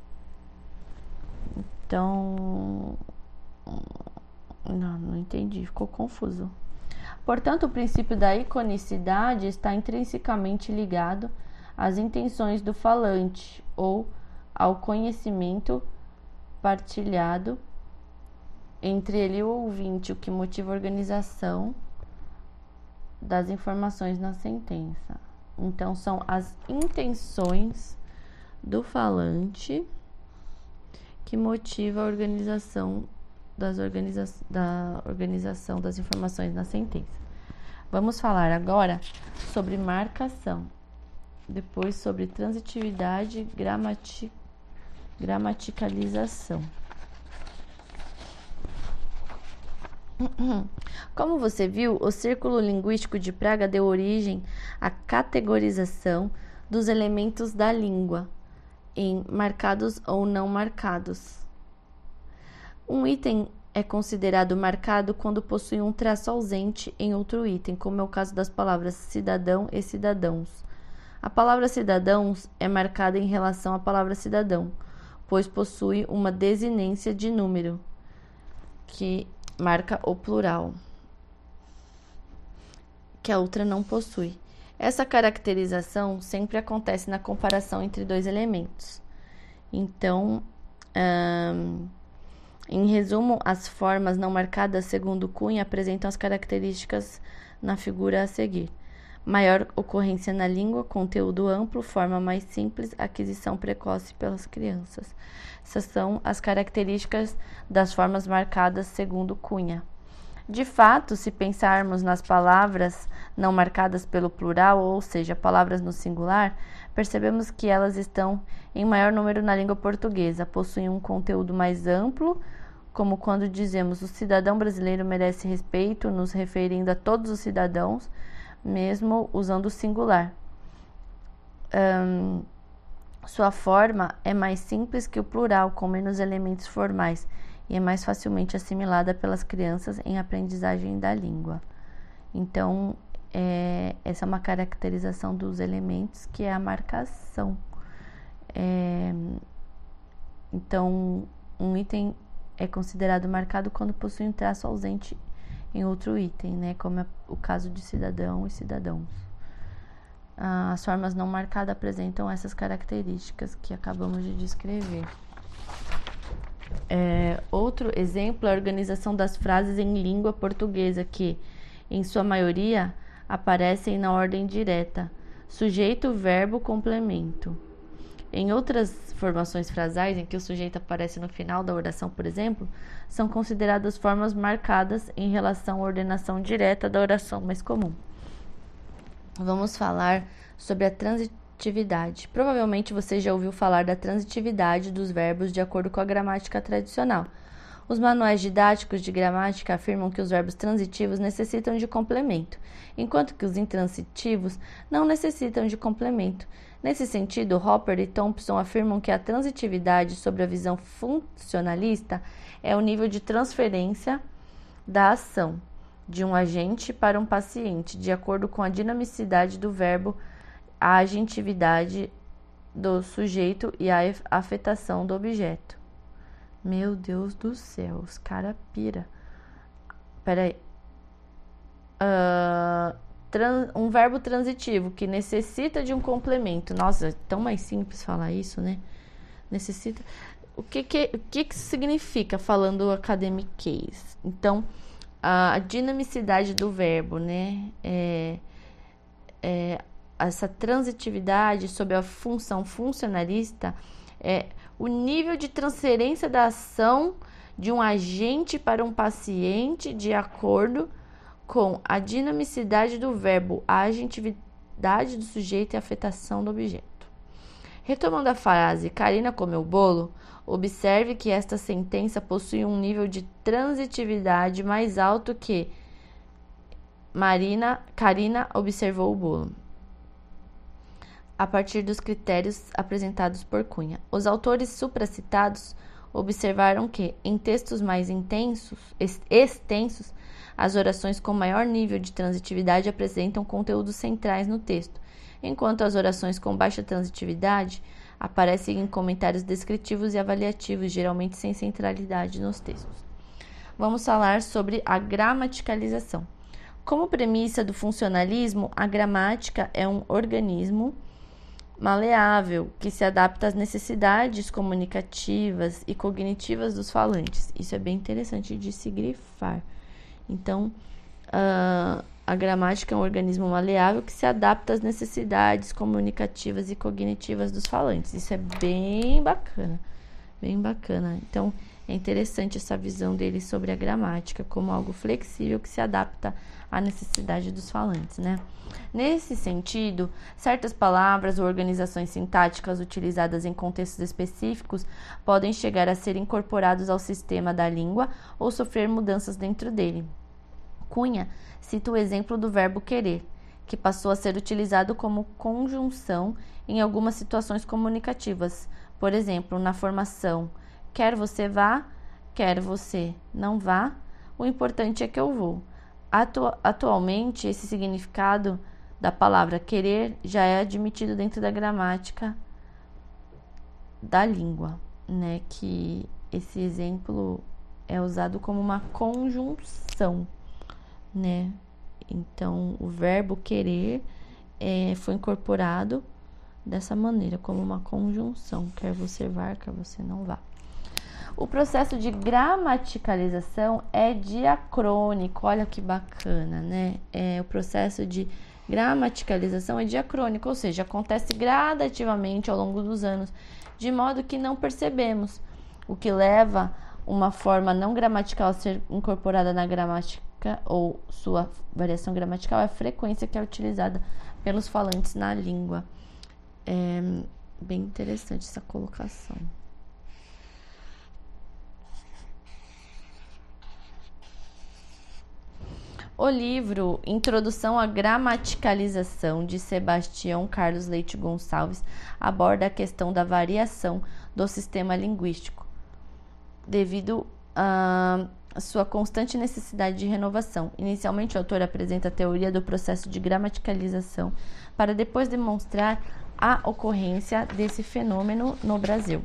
Então, não, não entendi, ficou confuso. Portanto, o princípio da iconicidade está intrinsecamente ligado às intenções do falante ou ao conhecimento partilhado entre ele e o ouvinte, o que motiva a organização das informações na sentença. Então, são as intenções do falante que motiva a organização das organiza da organização das informações na sentença. Vamos falar agora sobre marcação, depois sobre transitividade gramati gramaticalização. Como você viu, o círculo linguístico de Praga deu origem à categorização dos elementos da língua em marcados ou não marcados. Um item é considerado marcado quando possui um traço ausente em outro item, como é o caso das palavras cidadão e cidadãos. A palavra cidadãos é marcada em relação à palavra cidadão, pois possui uma desinência de número, que marca o plural, que a outra não possui. Essa caracterização sempre acontece na comparação entre dois elementos. Então, em resumo, as formas não marcadas segundo Cunha apresentam as características na figura a seguir. Maior ocorrência na língua, conteúdo amplo, forma mais simples, aquisição precoce pelas crianças. Essas são as características das formas marcadas segundo Cunha. De fato, se pensarmos nas palavras não marcadas pelo plural, ou seja, palavras no singular, percebemos que elas estão em maior número na língua portuguesa, possuem um conteúdo mais amplo, como quando dizemos o cidadão brasileiro merece respeito, nos referindo a todos os cidadãos, mesmo usando o singular. Um, sua forma é mais simples que o plural, com menos elementos formais, e é mais facilmente assimilada pelas crianças em aprendizagem da língua. Então, é, essa é uma caracterização dos elementos que é a marcação. É, então, um item é considerado marcado quando possui um traço ausente em outro item, né, como é o caso de cidadão e cidadãos. As formas não marcadas apresentam essas características que acabamos de descrever. É, outro exemplo é a organização das frases em língua portuguesa, que, em sua maioria, aparecem na ordem direta: sujeito, verbo, complemento. Em outras formações frasais, em que o sujeito aparece no final da oração, por exemplo, são consideradas formas marcadas em relação à ordenação direta da oração mais comum. Vamos falar sobre a transitividade. Provavelmente você já ouviu falar da transitividade dos verbos de acordo com a gramática tradicional. Os manuais didáticos de gramática afirmam que os verbos transitivos necessitam de complemento, enquanto que os intransitivos não necessitam de complemento. Nesse sentido, Hopper e Thompson afirmam que a transitividade, sobre a visão funcionalista, é o nível de transferência da ação de um agente para um paciente, de acordo com a dinamicidade do verbo, a agentividade do sujeito e a afetação do objeto. Meu Deus do céu, os cara pira. Peraí. Uh, um verbo transitivo que necessita de um complemento. Nossa, é tão mais simples falar isso, né? Necessita. O que que, o que, que significa falando academic case? Então, a, a dinamicidade do verbo, né? É, é, essa transitividade sob a função funcionalista é o nível de transferência da ação de um agente para um paciente de acordo com a dinamicidade do verbo, a agentividade do sujeito e a afetação do objeto. Retomando a frase Karina comeu bolo, observe que esta sentença possui um nível de transitividade mais alto que Marina, Karina observou o bolo. A partir dos critérios apresentados por Cunha, os autores supracitados observaram que, em textos mais intensos, extensos, as orações com maior nível de transitividade apresentam conteúdos centrais no texto, enquanto as orações com baixa transitividade aparecem em comentários descritivos e avaliativos, geralmente sem centralidade nos textos. Vamos falar sobre a gramaticalização. Como premissa do funcionalismo, a gramática é um organismo maleável que se adapta às necessidades comunicativas e cognitivas dos falantes. Isso é bem interessante de se grifar. Então, uh, a gramática é um organismo maleável que se adapta às necessidades comunicativas e cognitivas dos falantes. Isso é bem bacana, bem bacana. Então, é interessante essa visão dele sobre a gramática como algo flexível que se adapta à necessidade dos falantes, né? Nesse sentido, certas palavras ou organizações sintáticas utilizadas em contextos específicos podem chegar a ser incorporados ao sistema da língua ou sofrer mudanças dentro dele. Cunha cita o exemplo do verbo querer, que passou a ser utilizado como conjunção em algumas situações comunicativas. Por exemplo, na formação quer você vá, quer você não vá, o importante é que eu vou. Atu atualmente, esse significado da palavra querer já é admitido dentro da gramática da língua, né, que esse exemplo é usado como uma conjunção, né? Então, o verbo querer é, foi incorporado dessa maneira, como uma conjunção, quer você vá, quer você não vá. O processo de gramaticalização é diacrônico, olha que bacana, né? É, o processo de gramaticalização é diacrônico, ou seja, acontece gradativamente ao longo dos anos, de modo que não percebemos, o que leva uma forma não gramatical a ser incorporada na gramática ou sua variação gramatical é a frequência que é utilizada pelos falantes na língua. É bem interessante essa colocação. O livro Introdução à Gramaticalização de Sebastião Carlos Leite Gonçalves aborda a questão da variação do sistema linguístico, devido a sua constante necessidade de renovação. Inicialmente, o autor apresenta a teoria do processo de gramaticalização para depois demonstrar a ocorrência desse fenômeno no Brasil.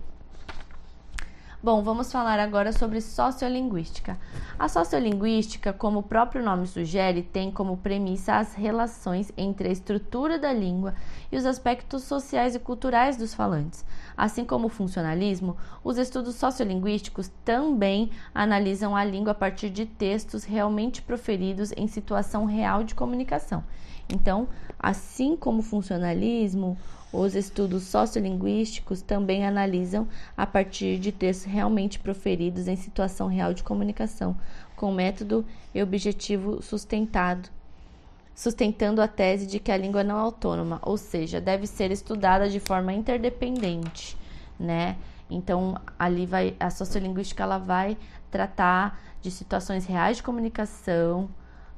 Bom, vamos falar agora sobre sociolinguística. A sociolinguística, como o próprio nome sugere, tem como premissa as relações entre a estrutura da língua e os aspectos sociais e culturais dos falantes. Assim como o funcionalismo, os estudos sociolinguísticos também analisam a língua a partir de textos realmente proferidos em situação real de comunicação. Então, assim como o funcionalismo, os estudos sociolinguísticos também analisam a partir de textos realmente proferidos em situação real de comunicação, com método e objetivo sustentado, sustentando a tese de que a língua não é autônoma, ou seja, deve ser estudada de forma interdependente, né? Então, ali vai a sociolinguística ela vai tratar de situações reais de comunicação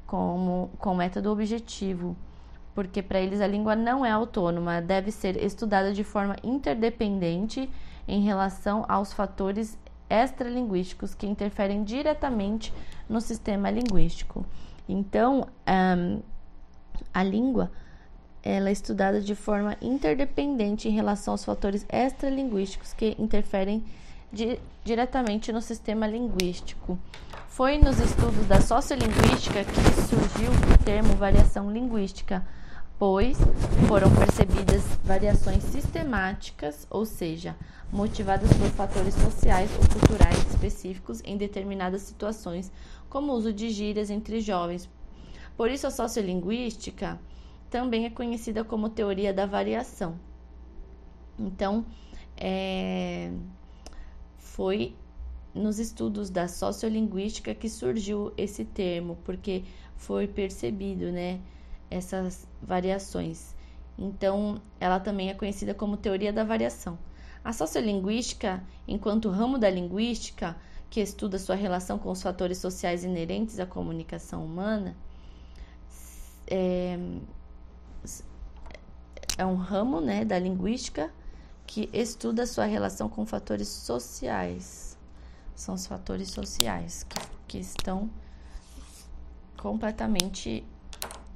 como com método objetivo porque para eles a língua não é autônoma, deve ser estudada de forma interdependente em relação aos fatores extralinguísticos que interferem diretamente no sistema linguístico. Então, um, a língua ela é estudada de forma interdependente em relação aos fatores extralinguísticos que interferem di diretamente no sistema linguístico. Foi nos estudos da sociolinguística que surgiu o termo variação linguística pois foram percebidas variações sistemáticas, ou seja, motivadas por fatores sociais ou culturais específicos em determinadas situações, como o uso de gírias entre jovens. Por isso, a sociolinguística também é conhecida como teoria da variação. Então, é, foi nos estudos da sociolinguística que surgiu esse termo, porque foi percebido, né? Essas variações. Então, ela também é conhecida como teoria da variação. A sociolinguística, enquanto ramo da linguística, que estuda sua relação com os fatores sociais inerentes à comunicação humana, é, é um ramo né, da linguística que estuda sua relação com fatores sociais. São os fatores sociais que, que estão completamente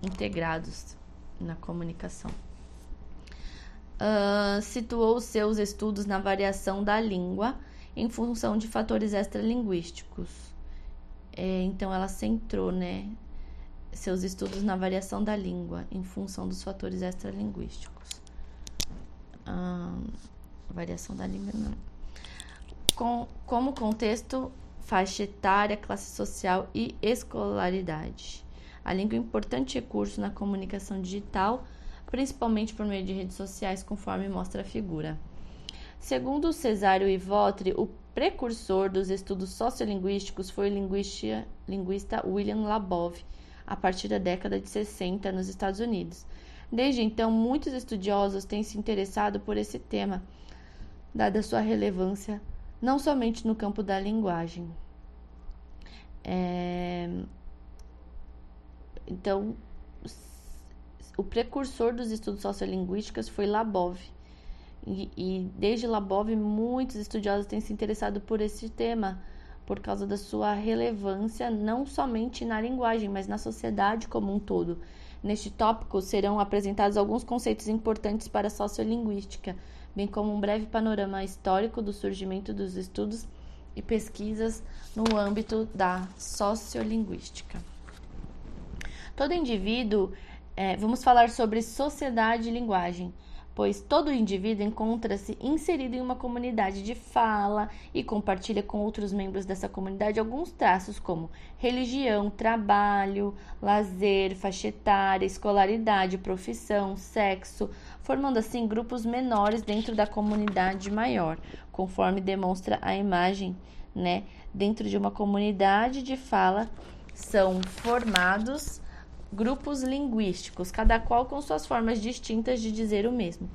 integrados na comunicação. Uh, situou seus estudos na variação da língua em função de fatores extralinguísticos. É, então, ela centrou né, seus estudos na variação da língua em função dos fatores extralinguísticos. Uh, variação da língua, não. Com, como contexto, faixa etária, classe social e escolaridade. A língua é um importante recurso na comunicação digital, principalmente por meio de redes sociais, conforme mostra a figura. Segundo Cesário Ivotri, o precursor dos estudos sociolinguísticos foi o linguista, William Labov, a partir da década de 60 nos Estados Unidos. Desde então, muitos estudiosos têm se interessado por esse tema, dada sua relevância não somente no campo da linguagem. É, então, o precursor dos estudos sociolinguísticos foi Labov. E, e, desde Labov, muitos estudiosos têm se interessado por esse tema, por causa da sua relevância, não somente na linguagem, mas na sociedade como um todo. Neste tópico serão apresentados alguns conceitos importantes para a sociolinguística, bem como um breve panorama histórico do surgimento dos estudos e pesquisas no âmbito da sociolinguística. Todo indivíduo, é, vamos falar sobre sociedade e linguagem pois todo indivíduo encontra-se inserido em uma comunidade de fala e compartilha com outros membros dessa comunidade alguns traços como religião, trabalho, lazer, faixa etária, escolaridade, profissão, sexo, formando assim grupos menores dentro da comunidade maior, conforme demonstra a imagem, né? Dentro de uma comunidade de fala são formados grupos linguísticos, cada qual com suas formas distintas de dizer o mesmo.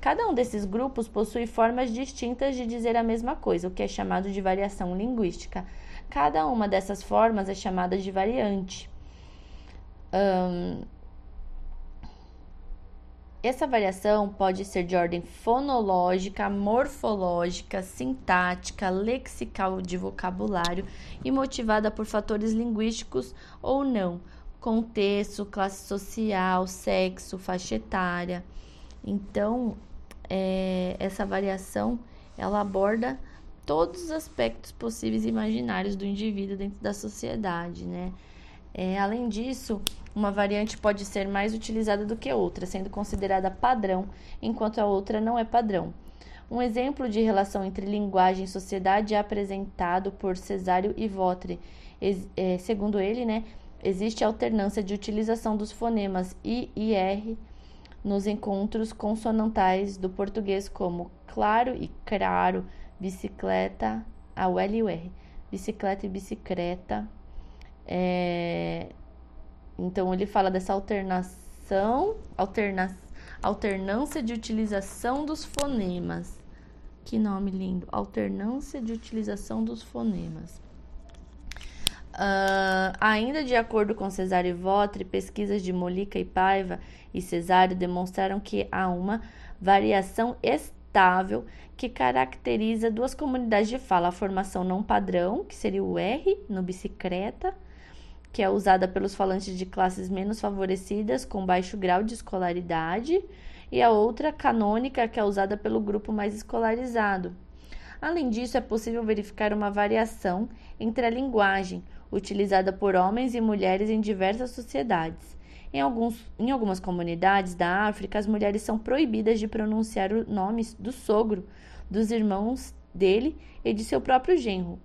Cada um desses grupos possui formas distintas de dizer a mesma coisa, o que é chamado de variação linguística. Cada uma dessas formas é chamada de variante. Um, essa variação pode ser de ordem fonológica, morfológica, sintática, lexical de vocabulário e motivada por fatores linguísticos ou não contexto, classe social, sexo, faixa etária. Então, é, essa variação ela aborda todos os aspectos possíveis e imaginários do indivíduo dentro da sociedade, né? É, além disso, uma variante pode ser mais utilizada do que outra, sendo considerada padrão, enquanto a outra não é padrão. Um exemplo de relação entre linguagem e sociedade é apresentado por Cesário e Votre. É, segundo ele, né, Existe alternância de utilização dos fonemas I e R nos encontros consonantais do português, como claro e claro, bicicleta, a U L e o R, bicicleta e bicicleta. É... Então, ele fala dessa alternação, alterna... alternância de utilização dos fonemas. Que nome lindo! Alternância de utilização dos fonemas. Uh, ainda de acordo com Cesário Votre, pesquisas de Molica e Paiva e Cesário demonstraram que há uma variação estável que caracteriza duas comunidades de fala: a formação não padrão, que seria o R no bicicleta, que é usada pelos falantes de classes menos favorecidas com baixo grau de escolaridade, e a outra canônica, que é usada pelo grupo mais escolarizado. Além disso, é possível verificar uma variação entre a linguagem, utilizada por homens e mulheres em diversas sociedades. Em, alguns, em algumas comunidades da África, as mulheres são proibidas de pronunciar o nome do sogro, dos irmãos dele e de seu próprio genro.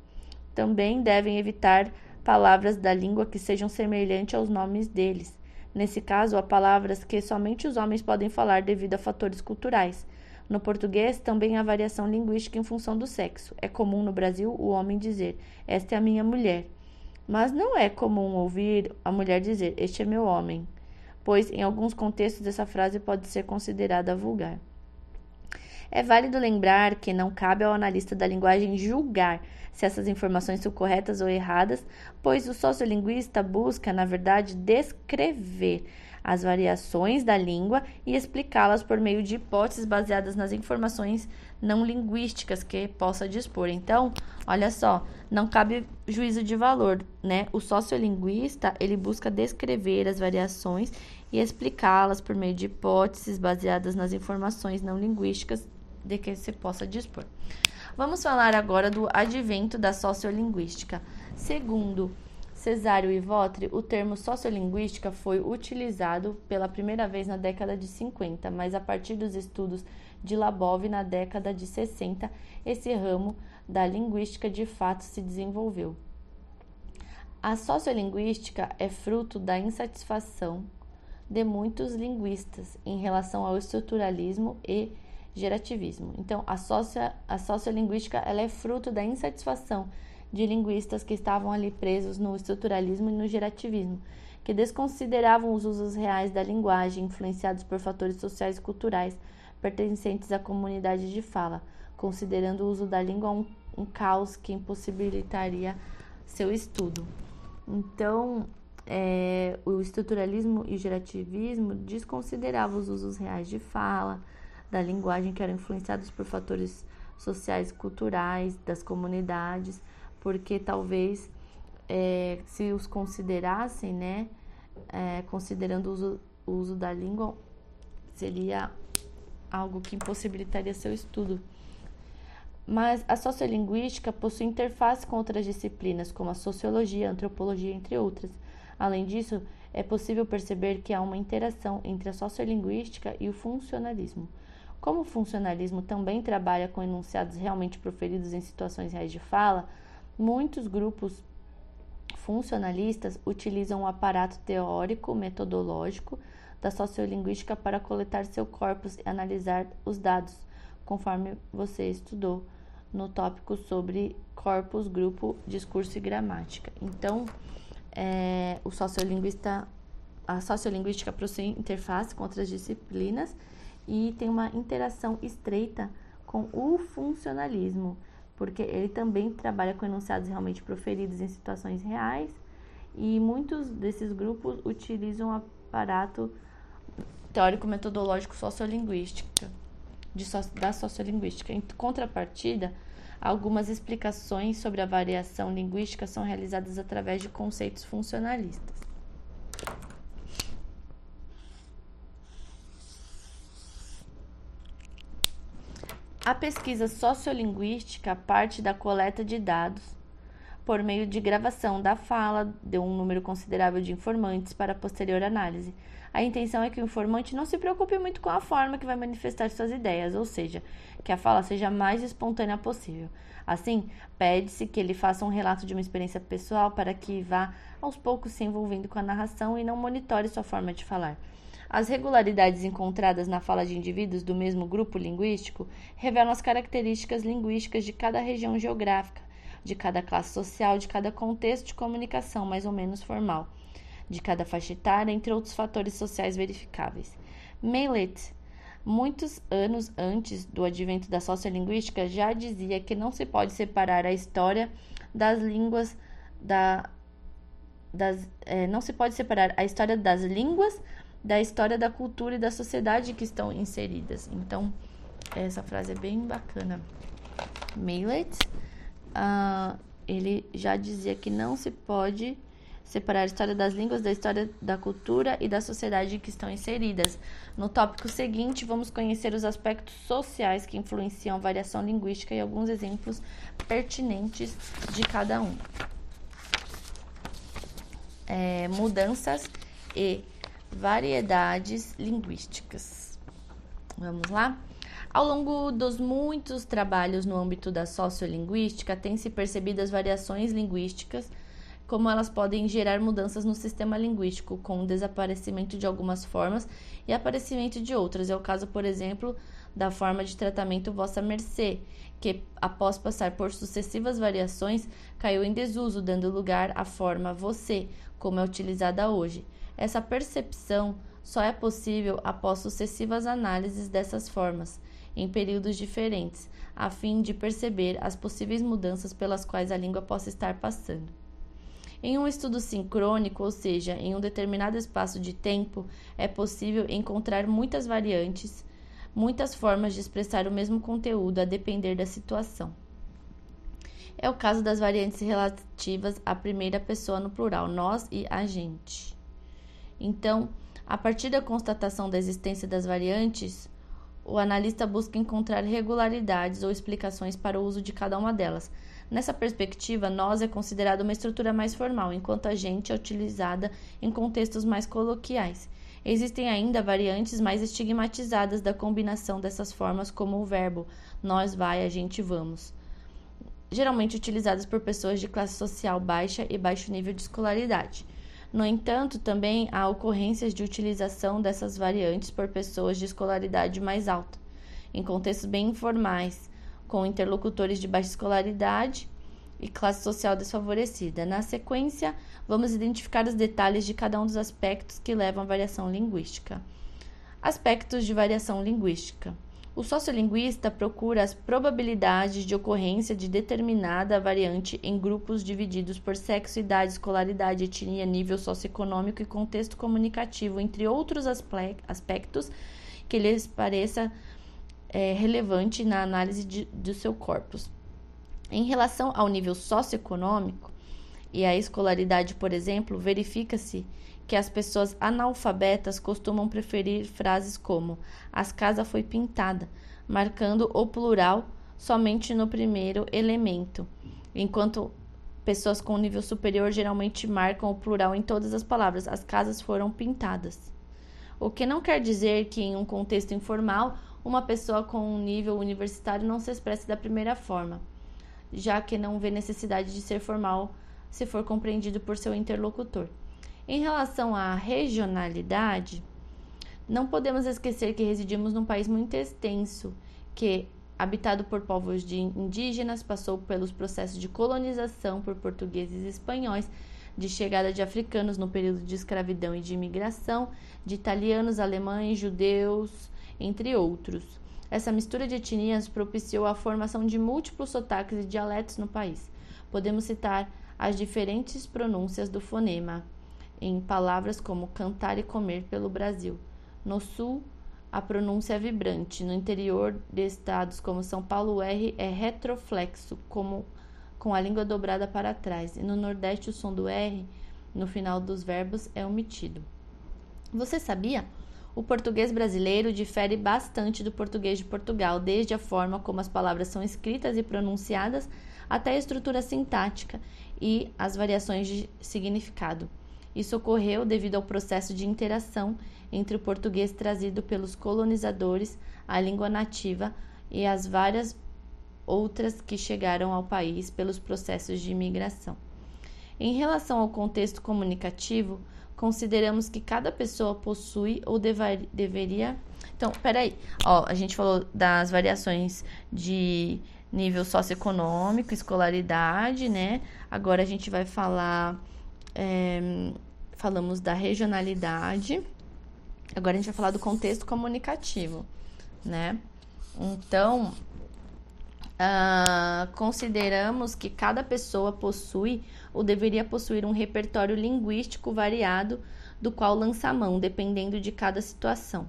Também devem evitar palavras da língua que sejam semelhantes aos nomes deles. Nesse caso, há palavras que somente os homens podem falar devido a fatores culturais. No português, também há variação linguística em função do sexo. É comum no Brasil o homem dizer: Esta é a minha mulher mas não é comum ouvir a mulher dizer: Este é meu homem, pois em alguns contextos essa frase pode ser considerada vulgar. É válido lembrar que não cabe ao analista da linguagem julgar se essas informações são corretas ou erradas, pois o sociolinguista busca, na verdade, descrever as variações da língua e explicá-las por meio de hipóteses baseadas nas informações não linguísticas que possa dispor. Então, olha só, não cabe juízo de valor, né? O sociolinguista, ele busca descrever as variações e explicá-las por meio de hipóteses baseadas nas informações não linguísticas de que se possa dispor. Vamos falar agora do advento da sociolinguística. Segundo Cesário e Votre, o termo sociolinguística foi utilizado pela primeira vez na década de 50, mas a partir dos estudos de Labov na década de 60, esse ramo da linguística de fato se desenvolveu. A sociolinguística é fruto da insatisfação de muitos linguistas em relação ao estruturalismo e gerativismo. Então, a, socia, a sociolinguística ela é fruto da insatisfação de linguistas que estavam ali presos no estruturalismo e no gerativismo, que desconsideravam os usos reais da linguagem, influenciados por fatores sociais e culturais pertencentes à comunidade de fala, considerando o uso da língua um, um caos que impossibilitaria seu estudo. Então, é, o estruturalismo e o gerativismo desconsideravam os usos reais de fala, da linguagem que eram influenciados por fatores sociais culturais das comunidades, porque talvez é, se os considerassem, né, é, considerando o uso o uso da língua seria algo que impossibilitaria seu estudo. Mas a sociolinguística possui interface com outras disciplinas, como a sociologia, a antropologia, entre outras. Além disso, é possível perceber que há uma interação entre a sociolinguística e o funcionalismo. Como o funcionalismo também trabalha com enunciados realmente proferidos em situações reais de fala, muitos grupos funcionalistas utilizam o aparato teórico metodológico da sociolinguística para coletar seu corpus e analisar os dados, conforme você estudou no tópico sobre corpus, grupo, discurso e gramática. Então, é, o sociolinguista, a sociolinguística possui interface com outras disciplinas e tem uma interação estreita com o funcionalismo, porque ele também trabalha com enunciados realmente proferidos em situações reais e muitos desses grupos utilizam o aparato teórico-metodológico sociolinguística, de, da sociolinguística. Em contrapartida, algumas explicações sobre a variação linguística são realizadas através de conceitos funcionalistas. A pesquisa sociolinguística parte da coleta de dados por meio de gravação da fala de um número considerável de informantes para posterior análise. A intenção é que o informante não se preocupe muito com a forma que vai manifestar suas ideias, ou seja, que a fala seja mais espontânea possível. Assim, pede-se que ele faça um relato de uma experiência pessoal para que vá aos poucos se envolvendo com a narração e não monitore sua forma de falar. As regularidades encontradas na fala de indivíduos do mesmo grupo linguístico revelam as características linguísticas de cada região geográfica, de cada classe social, de cada contexto de comunicação mais ou menos formal, de cada faixa etária, entre outros fatores sociais verificáveis. Mailet, muitos anos antes do advento da sociolinguística, já dizia que não se pode separar a história das línguas da das, é, não se pode separar a história das línguas da história da cultura e da sociedade que estão inseridas. Então, essa frase é bem bacana. Millet, uh, ele já dizia que não se pode separar a história das línguas da história da cultura e da sociedade que estão inseridas. No tópico seguinte, vamos conhecer os aspectos sociais que influenciam a variação linguística e alguns exemplos pertinentes de cada um. É, mudanças e variedades linguísticas. Vamos lá? Ao longo dos muitos trabalhos no âmbito da sociolinguística, tem-se percebido as variações linguísticas, como elas podem gerar mudanças no sistema linguístico, com o desaparecimento de algumas formas e aparecimento de outras. É o caso, por exemplo, da forma de tratamento vossa mercê, que, após passar por sucessivas variações, caiu em desuso, dando lugar à forma você, como é utilizada hoje. Essa percepção só é possível após sucessivas análises dessas formas, em períodos diferentes, a fim de perceber as possíveis mudanças pelas quais a língua possa estar passando. Em um estudo sincrônico, ou seja, em um determinado espaço de tempo, é possível encontrar muitas variantes, muitas formas de expressar o mesmo conteúdo a depender da situação. É o caso das variantes relativas à primeira pessoa no plural, nós e a gente. Então, a partir da constatação da existência das variantes, o analista busca encontrar regularidades ou explicações para o uso de cada uma delas. Nessa perspectiva, nós é considerado uma estrutura mais formal, enquanto a gente é utilizada em contextos mais coloquiais. Existem ainda variantes mais estigmatizadas da combinação dessas formas, como o verbo nós vai, a gente vamos, geralmente utilizadas por pessoas de classe social baixa e baixo nível de escolaridade. No entanto, também há ocorrências de utilização dessas variantes por pessoas de escolaridade mais alta, em contextos bem informais, com interlocutores de baixa escolaridade e classe social desfavorecida. Na sequência, vamos identificar os detalhes de cada um dos aspectos que levam à variação linguística. Aspectos de variação linguística. O sociolinguista procura as probabilidades de ocorrência de determinada variante em grupos divididos por sexo, idade, escolaridade, etnia, nível socioeconômico e contexto comunicativo, entre outros aspectos que lhes pareça é, relevante na análise do seu corpus. Em relação ao nível socioeconômico, e a escolaridade, por exemplo, verifica-se que as pessoas analfabetas costumam preferir frases como as casa foi pintada, marcando o plural somente no primeiro elemento, enquanto pessoas com nível superior geralmente marcam o plural em todas as palavras. As casas foram pintadas. O que não quer dizer que, em um contexto informal, uma pessoa com um nível universitário não se expresse da primeira forma, já que não vê necessidade de ser formal se for compreendido por seu interlocutor. Em relação à regionalidade, não podemos esquecer que residimos num país muito extenso, que, habitado por povos de indígenas, passou pelos processos de colonização por portugueses e espanhóis, de chegada de africanos no período de escravidão e de imigração, de italianos, alemães, judeus, entre outros. Essa mistura de etnias propiciou a formação de múltiplos sotaques e dialetos no país. Podemos citar as diferentes pronúncias do fonema em palavras como cantar e comer pelo Brasil. No sul, a pronúncia é vibrante. No interior de estados como São Paulo, o R é retroflexo, como com a língua dobrada para trás. E no Nordeste, o som do R no final dos verbos é omitido. Você sabia? O português brasileiro difere bastante do português de Portugal, desde a forma como as palavras são escritas e pronunciadas até a estrutura sintática e as variações de significado. Isso ocorreu devido ao processo de interação entre o português trazido pelos colonizadores, a língua nativa e as várias outras que chegaram ao país pelos processos de imigração. Em relação ao contexto comunicativo, consideramos que cada pessoa possui ou deveria. Então, peraí, ó, a gente falou das variações de nível socioeconômico, escolaridade, né? Agora a gente vai falar. É, falamos da regionalidade. Agora a gente vai falar do contexto comunicativo, né? Então, uh, consideramos que cada pessoa possui ou deveria possuir um repertório linguístico variado do qual lança mão, dependendo de cada situação.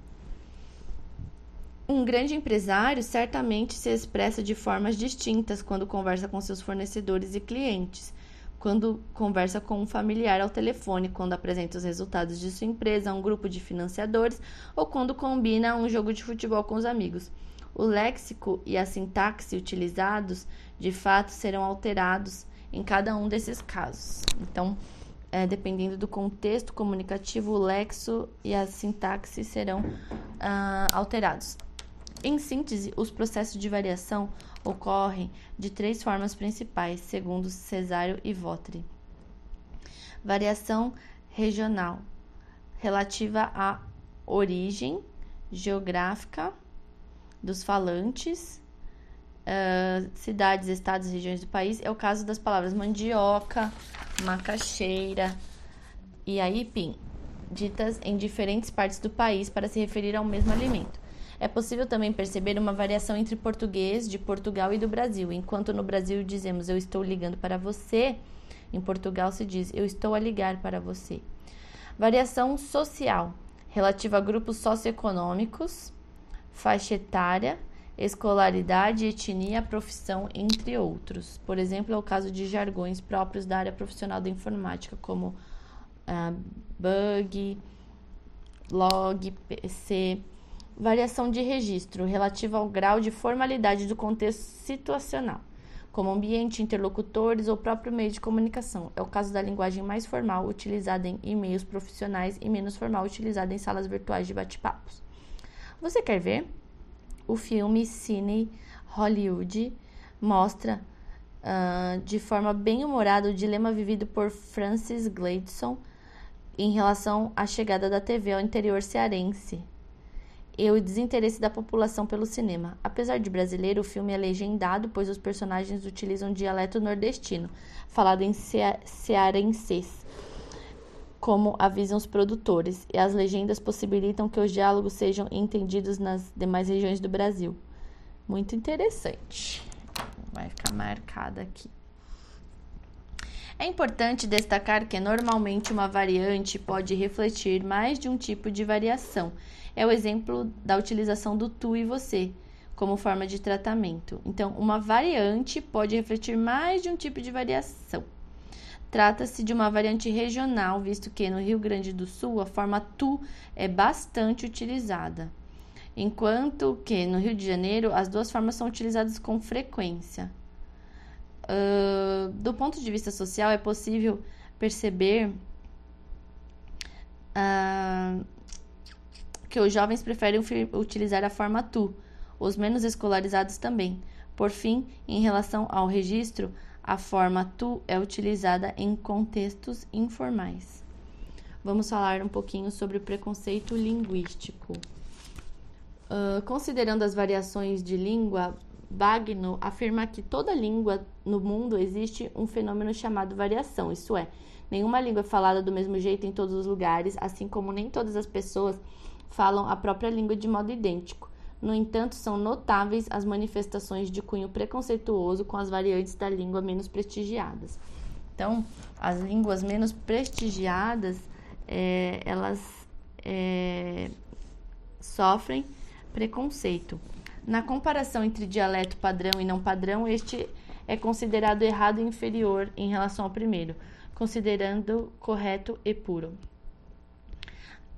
Um grande empresário certamente se expressa de formas distintas quando conversa com seus fornecedores e clientes, quando conversa com um familiar ao telefone, quando apresenta os resultados de sua empresa a um grupo de financiadores ou quando combina um jogo de futebol com os amigos. O léxico e a sintaxe utilizados, de fato, serão alterados em cada um desses casos. Então, é, dependendo do contexto comunicativo, o lexo e a sintaxe serão ah, alterados. Em síntese, os processos de variação ocorrem de três formas principais, segundo Cesário e Votri. Variação regional, relativa à origem geográfica dos falantes, uh, cidades, estados e regiões do país. É o caso das palavras mandioca, macaxeira e aipim, ditas em diferentes partes do país para se referir ao mesmo alimento. É possível também perceber uma variação entre português de Portugal e do Brasil. Enquanto no Brasil dizemos eu estou ligando para você, em Portugal se diz eu estou a ligar para você. Variação social, relativa a grupos socioeconômicos, faixa etária, escolaridade, etnia, profissão, entre outros. Por exemplo, é o caso de jargões próprios da área profissional da informática, como uh, bug, log, PC, Variação de registro relativa ao grau de formalidade do contexto situacional, como ambiente, interlocutores ou próprio meio de comunicação. É o caso da linguagem mais formal utilizada em e-mails profissionais e menos formal utilizada em salas virtuais de bate-papos. Você quer ver? O filme Cine Hollywood mostra uh, de forma bem humorada o dilema vivido por Francis Gladson em relação à chegada da TV ao interior cearense e o desinteresse da população pelo cinema. Apesar de brasileiro, o filme é legendado, pois os personagens utilizam dialeto nordestino, falado em cearenses, como avisam os produtores, e as legendas possibilitam que os diálogos sejam entendidos nas demais regiões do Brasil. Muito interessante. Vai ficar marcada aqui. É importante destacar que normalmente uma variante pode refletir mais de um tipo de variação é o exemplo da utilização do tu e você como forma de tratamento. Então, uma variante pode refletir mais de um tipo de variação. Trata-se de uma variante regional, visto que no Rio Grande do Sul a forma tu é bastante utilizada, enquanto que no Rio de Janeiro as duas formas são utilizadas com frequência. Uh, do ponto de vista social, é possível perceber uh, que os jovens preferem utilizar a forma tu, os menos escolarizados também. Por fim, em relação ao registro, a forma tu é utilizada em contextos informais. Vamos falar um pouquinho sobre o preconceito linguístico. Uh, considerando as variações de língua, Bagno afirma que toda língua no mundo existe um fenômeno chamado variação, isso é, nenhuma língua é falada do mesmo jeito em todos os lugares, assim como nem todas as pessoas falam a própria língua de modo idêntico. No entanto, são notáveis as manifestações de cunho preconceituoso com as variantes da língua menos prestigiadas. Então, as línguas menos prestigiadas, é, elas é, sofrem preconceito. Na comparação entre dialeto padrão e não padrão, este é considerado errado e inferior em relação ao primeiro, considerando correto e puro.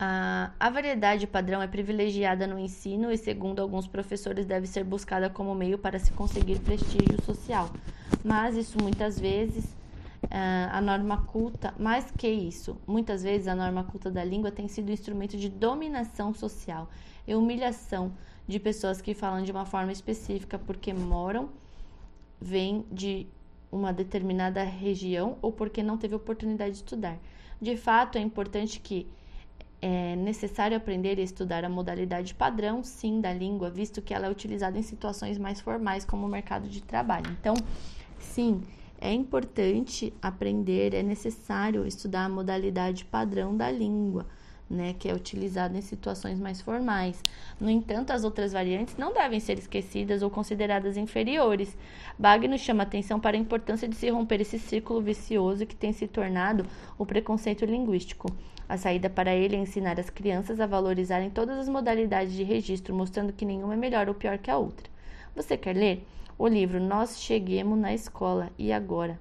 A, variedade padrão é privilegiada no ensino e, segundo alguns professores, deve ser buscada como meio para se conseguir prestígio social. Mas isso muitas vezes a norma culta, mais que isso, muitas vezes a norma culta da língua tem sido instrumento de dominação social e humilhação de pessoas que falam de uma forma específica porque moram, vêm de uma determinada região ou porque não teve oportunidade de estudar. De fato, é importante que é necessário aprender e estudar a modalidade padrão, sim, da língua, visto que ela é utilizada em situações mais formais, como o mercado de trabalho. Então, sim, é importante aprender, é necessário estudar a modalidade padrão da língua. Né, que é utilizada em situações mais formais. No entanto, as outras variantes não devem ser esquecidas ou consideradas inferiores. Bagno chama atenção para a importância de se romper esse círculo vicioso que tem se tornado o preconceito linguístico. A saída para ele é ensinar as crianças a valorizarem todas as modalidades de registro, mostrando que nenhuma é melhor ou pior que a outra. Você quer ler? O livro Nós Cheguemos na Escola e Agora,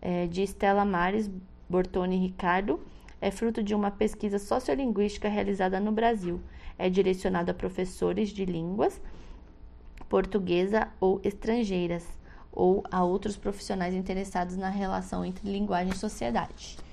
é, de Stella Mares Bortoni Ricardo, é fruto de uma pesquisa sociolinguística realizada no Brasil. É direcionado a professores de línguas portuguesa ou estrangeiras, ou a outros profissionais interessados na relação entre linguagem e sociedade.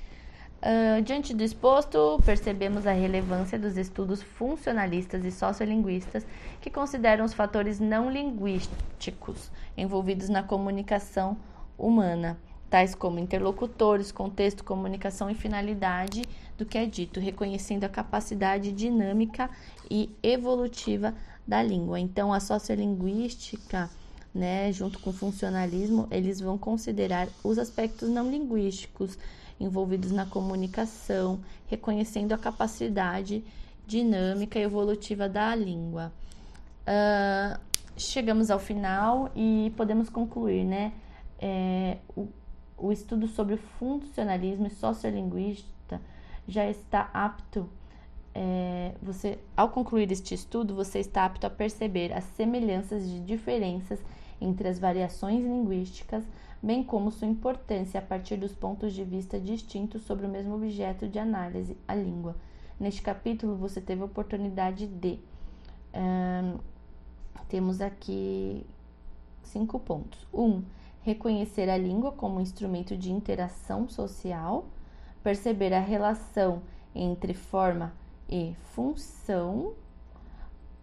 Uh, diante do exposto, percebemos a relevância dos estudos funcionalistas e sociolinguistas que consideram os fatores não linguísticos envolvidos na comunicação humana, tais como interlocutores, contexto, comunicação e finalidade do que é dito, reconhecendo a capacidade dinâmica e evolutiva da língua. Então, a sociolinguística, né, junto com o funcionalismo, eles vão considerar os aspectos não linguísticos envolvidos na comunicação, reconhecendo a capacidade dinâmica e evolutiva da língua. Uh, chegamos ao final e podemos concluir, né? É, o, o estudo sobre o funcionalismo e sociolinguista já está apto. É, você, ao concluir este estudo, você está apto a perceber as semelhanças e diferenças entre as variações linguísticas, bem como sua importância a partir dos pontos de vista distintos sobre o mesmo objeto de análise, a língua. Neste capítulo, você teve a oportunidade de. Um, temos aqui cinco pontos. Um, reconhecer a língua como instrumento de interação social, perceber a relação entre forma e função,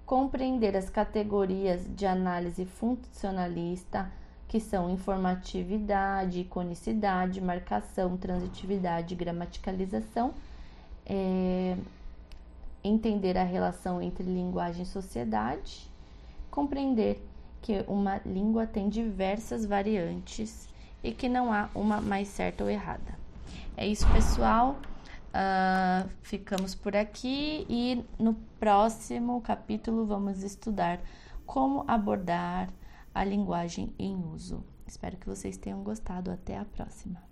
compreender as categorias de análise funcionalista, que são informatividade, iconicidade, marcação, transitividade, gramaticalização, é, entender a relação entre linguagem e sociedade, compreender que uma língua tem diversas variantes e que não há uma mais certa ou errada. É isso, pessoal. Uh, ficamos por aqui e no próximo capítulo vamos estudar como abordar a linguagem em uso. Espero que vocês tenham gostado. Até a próxima!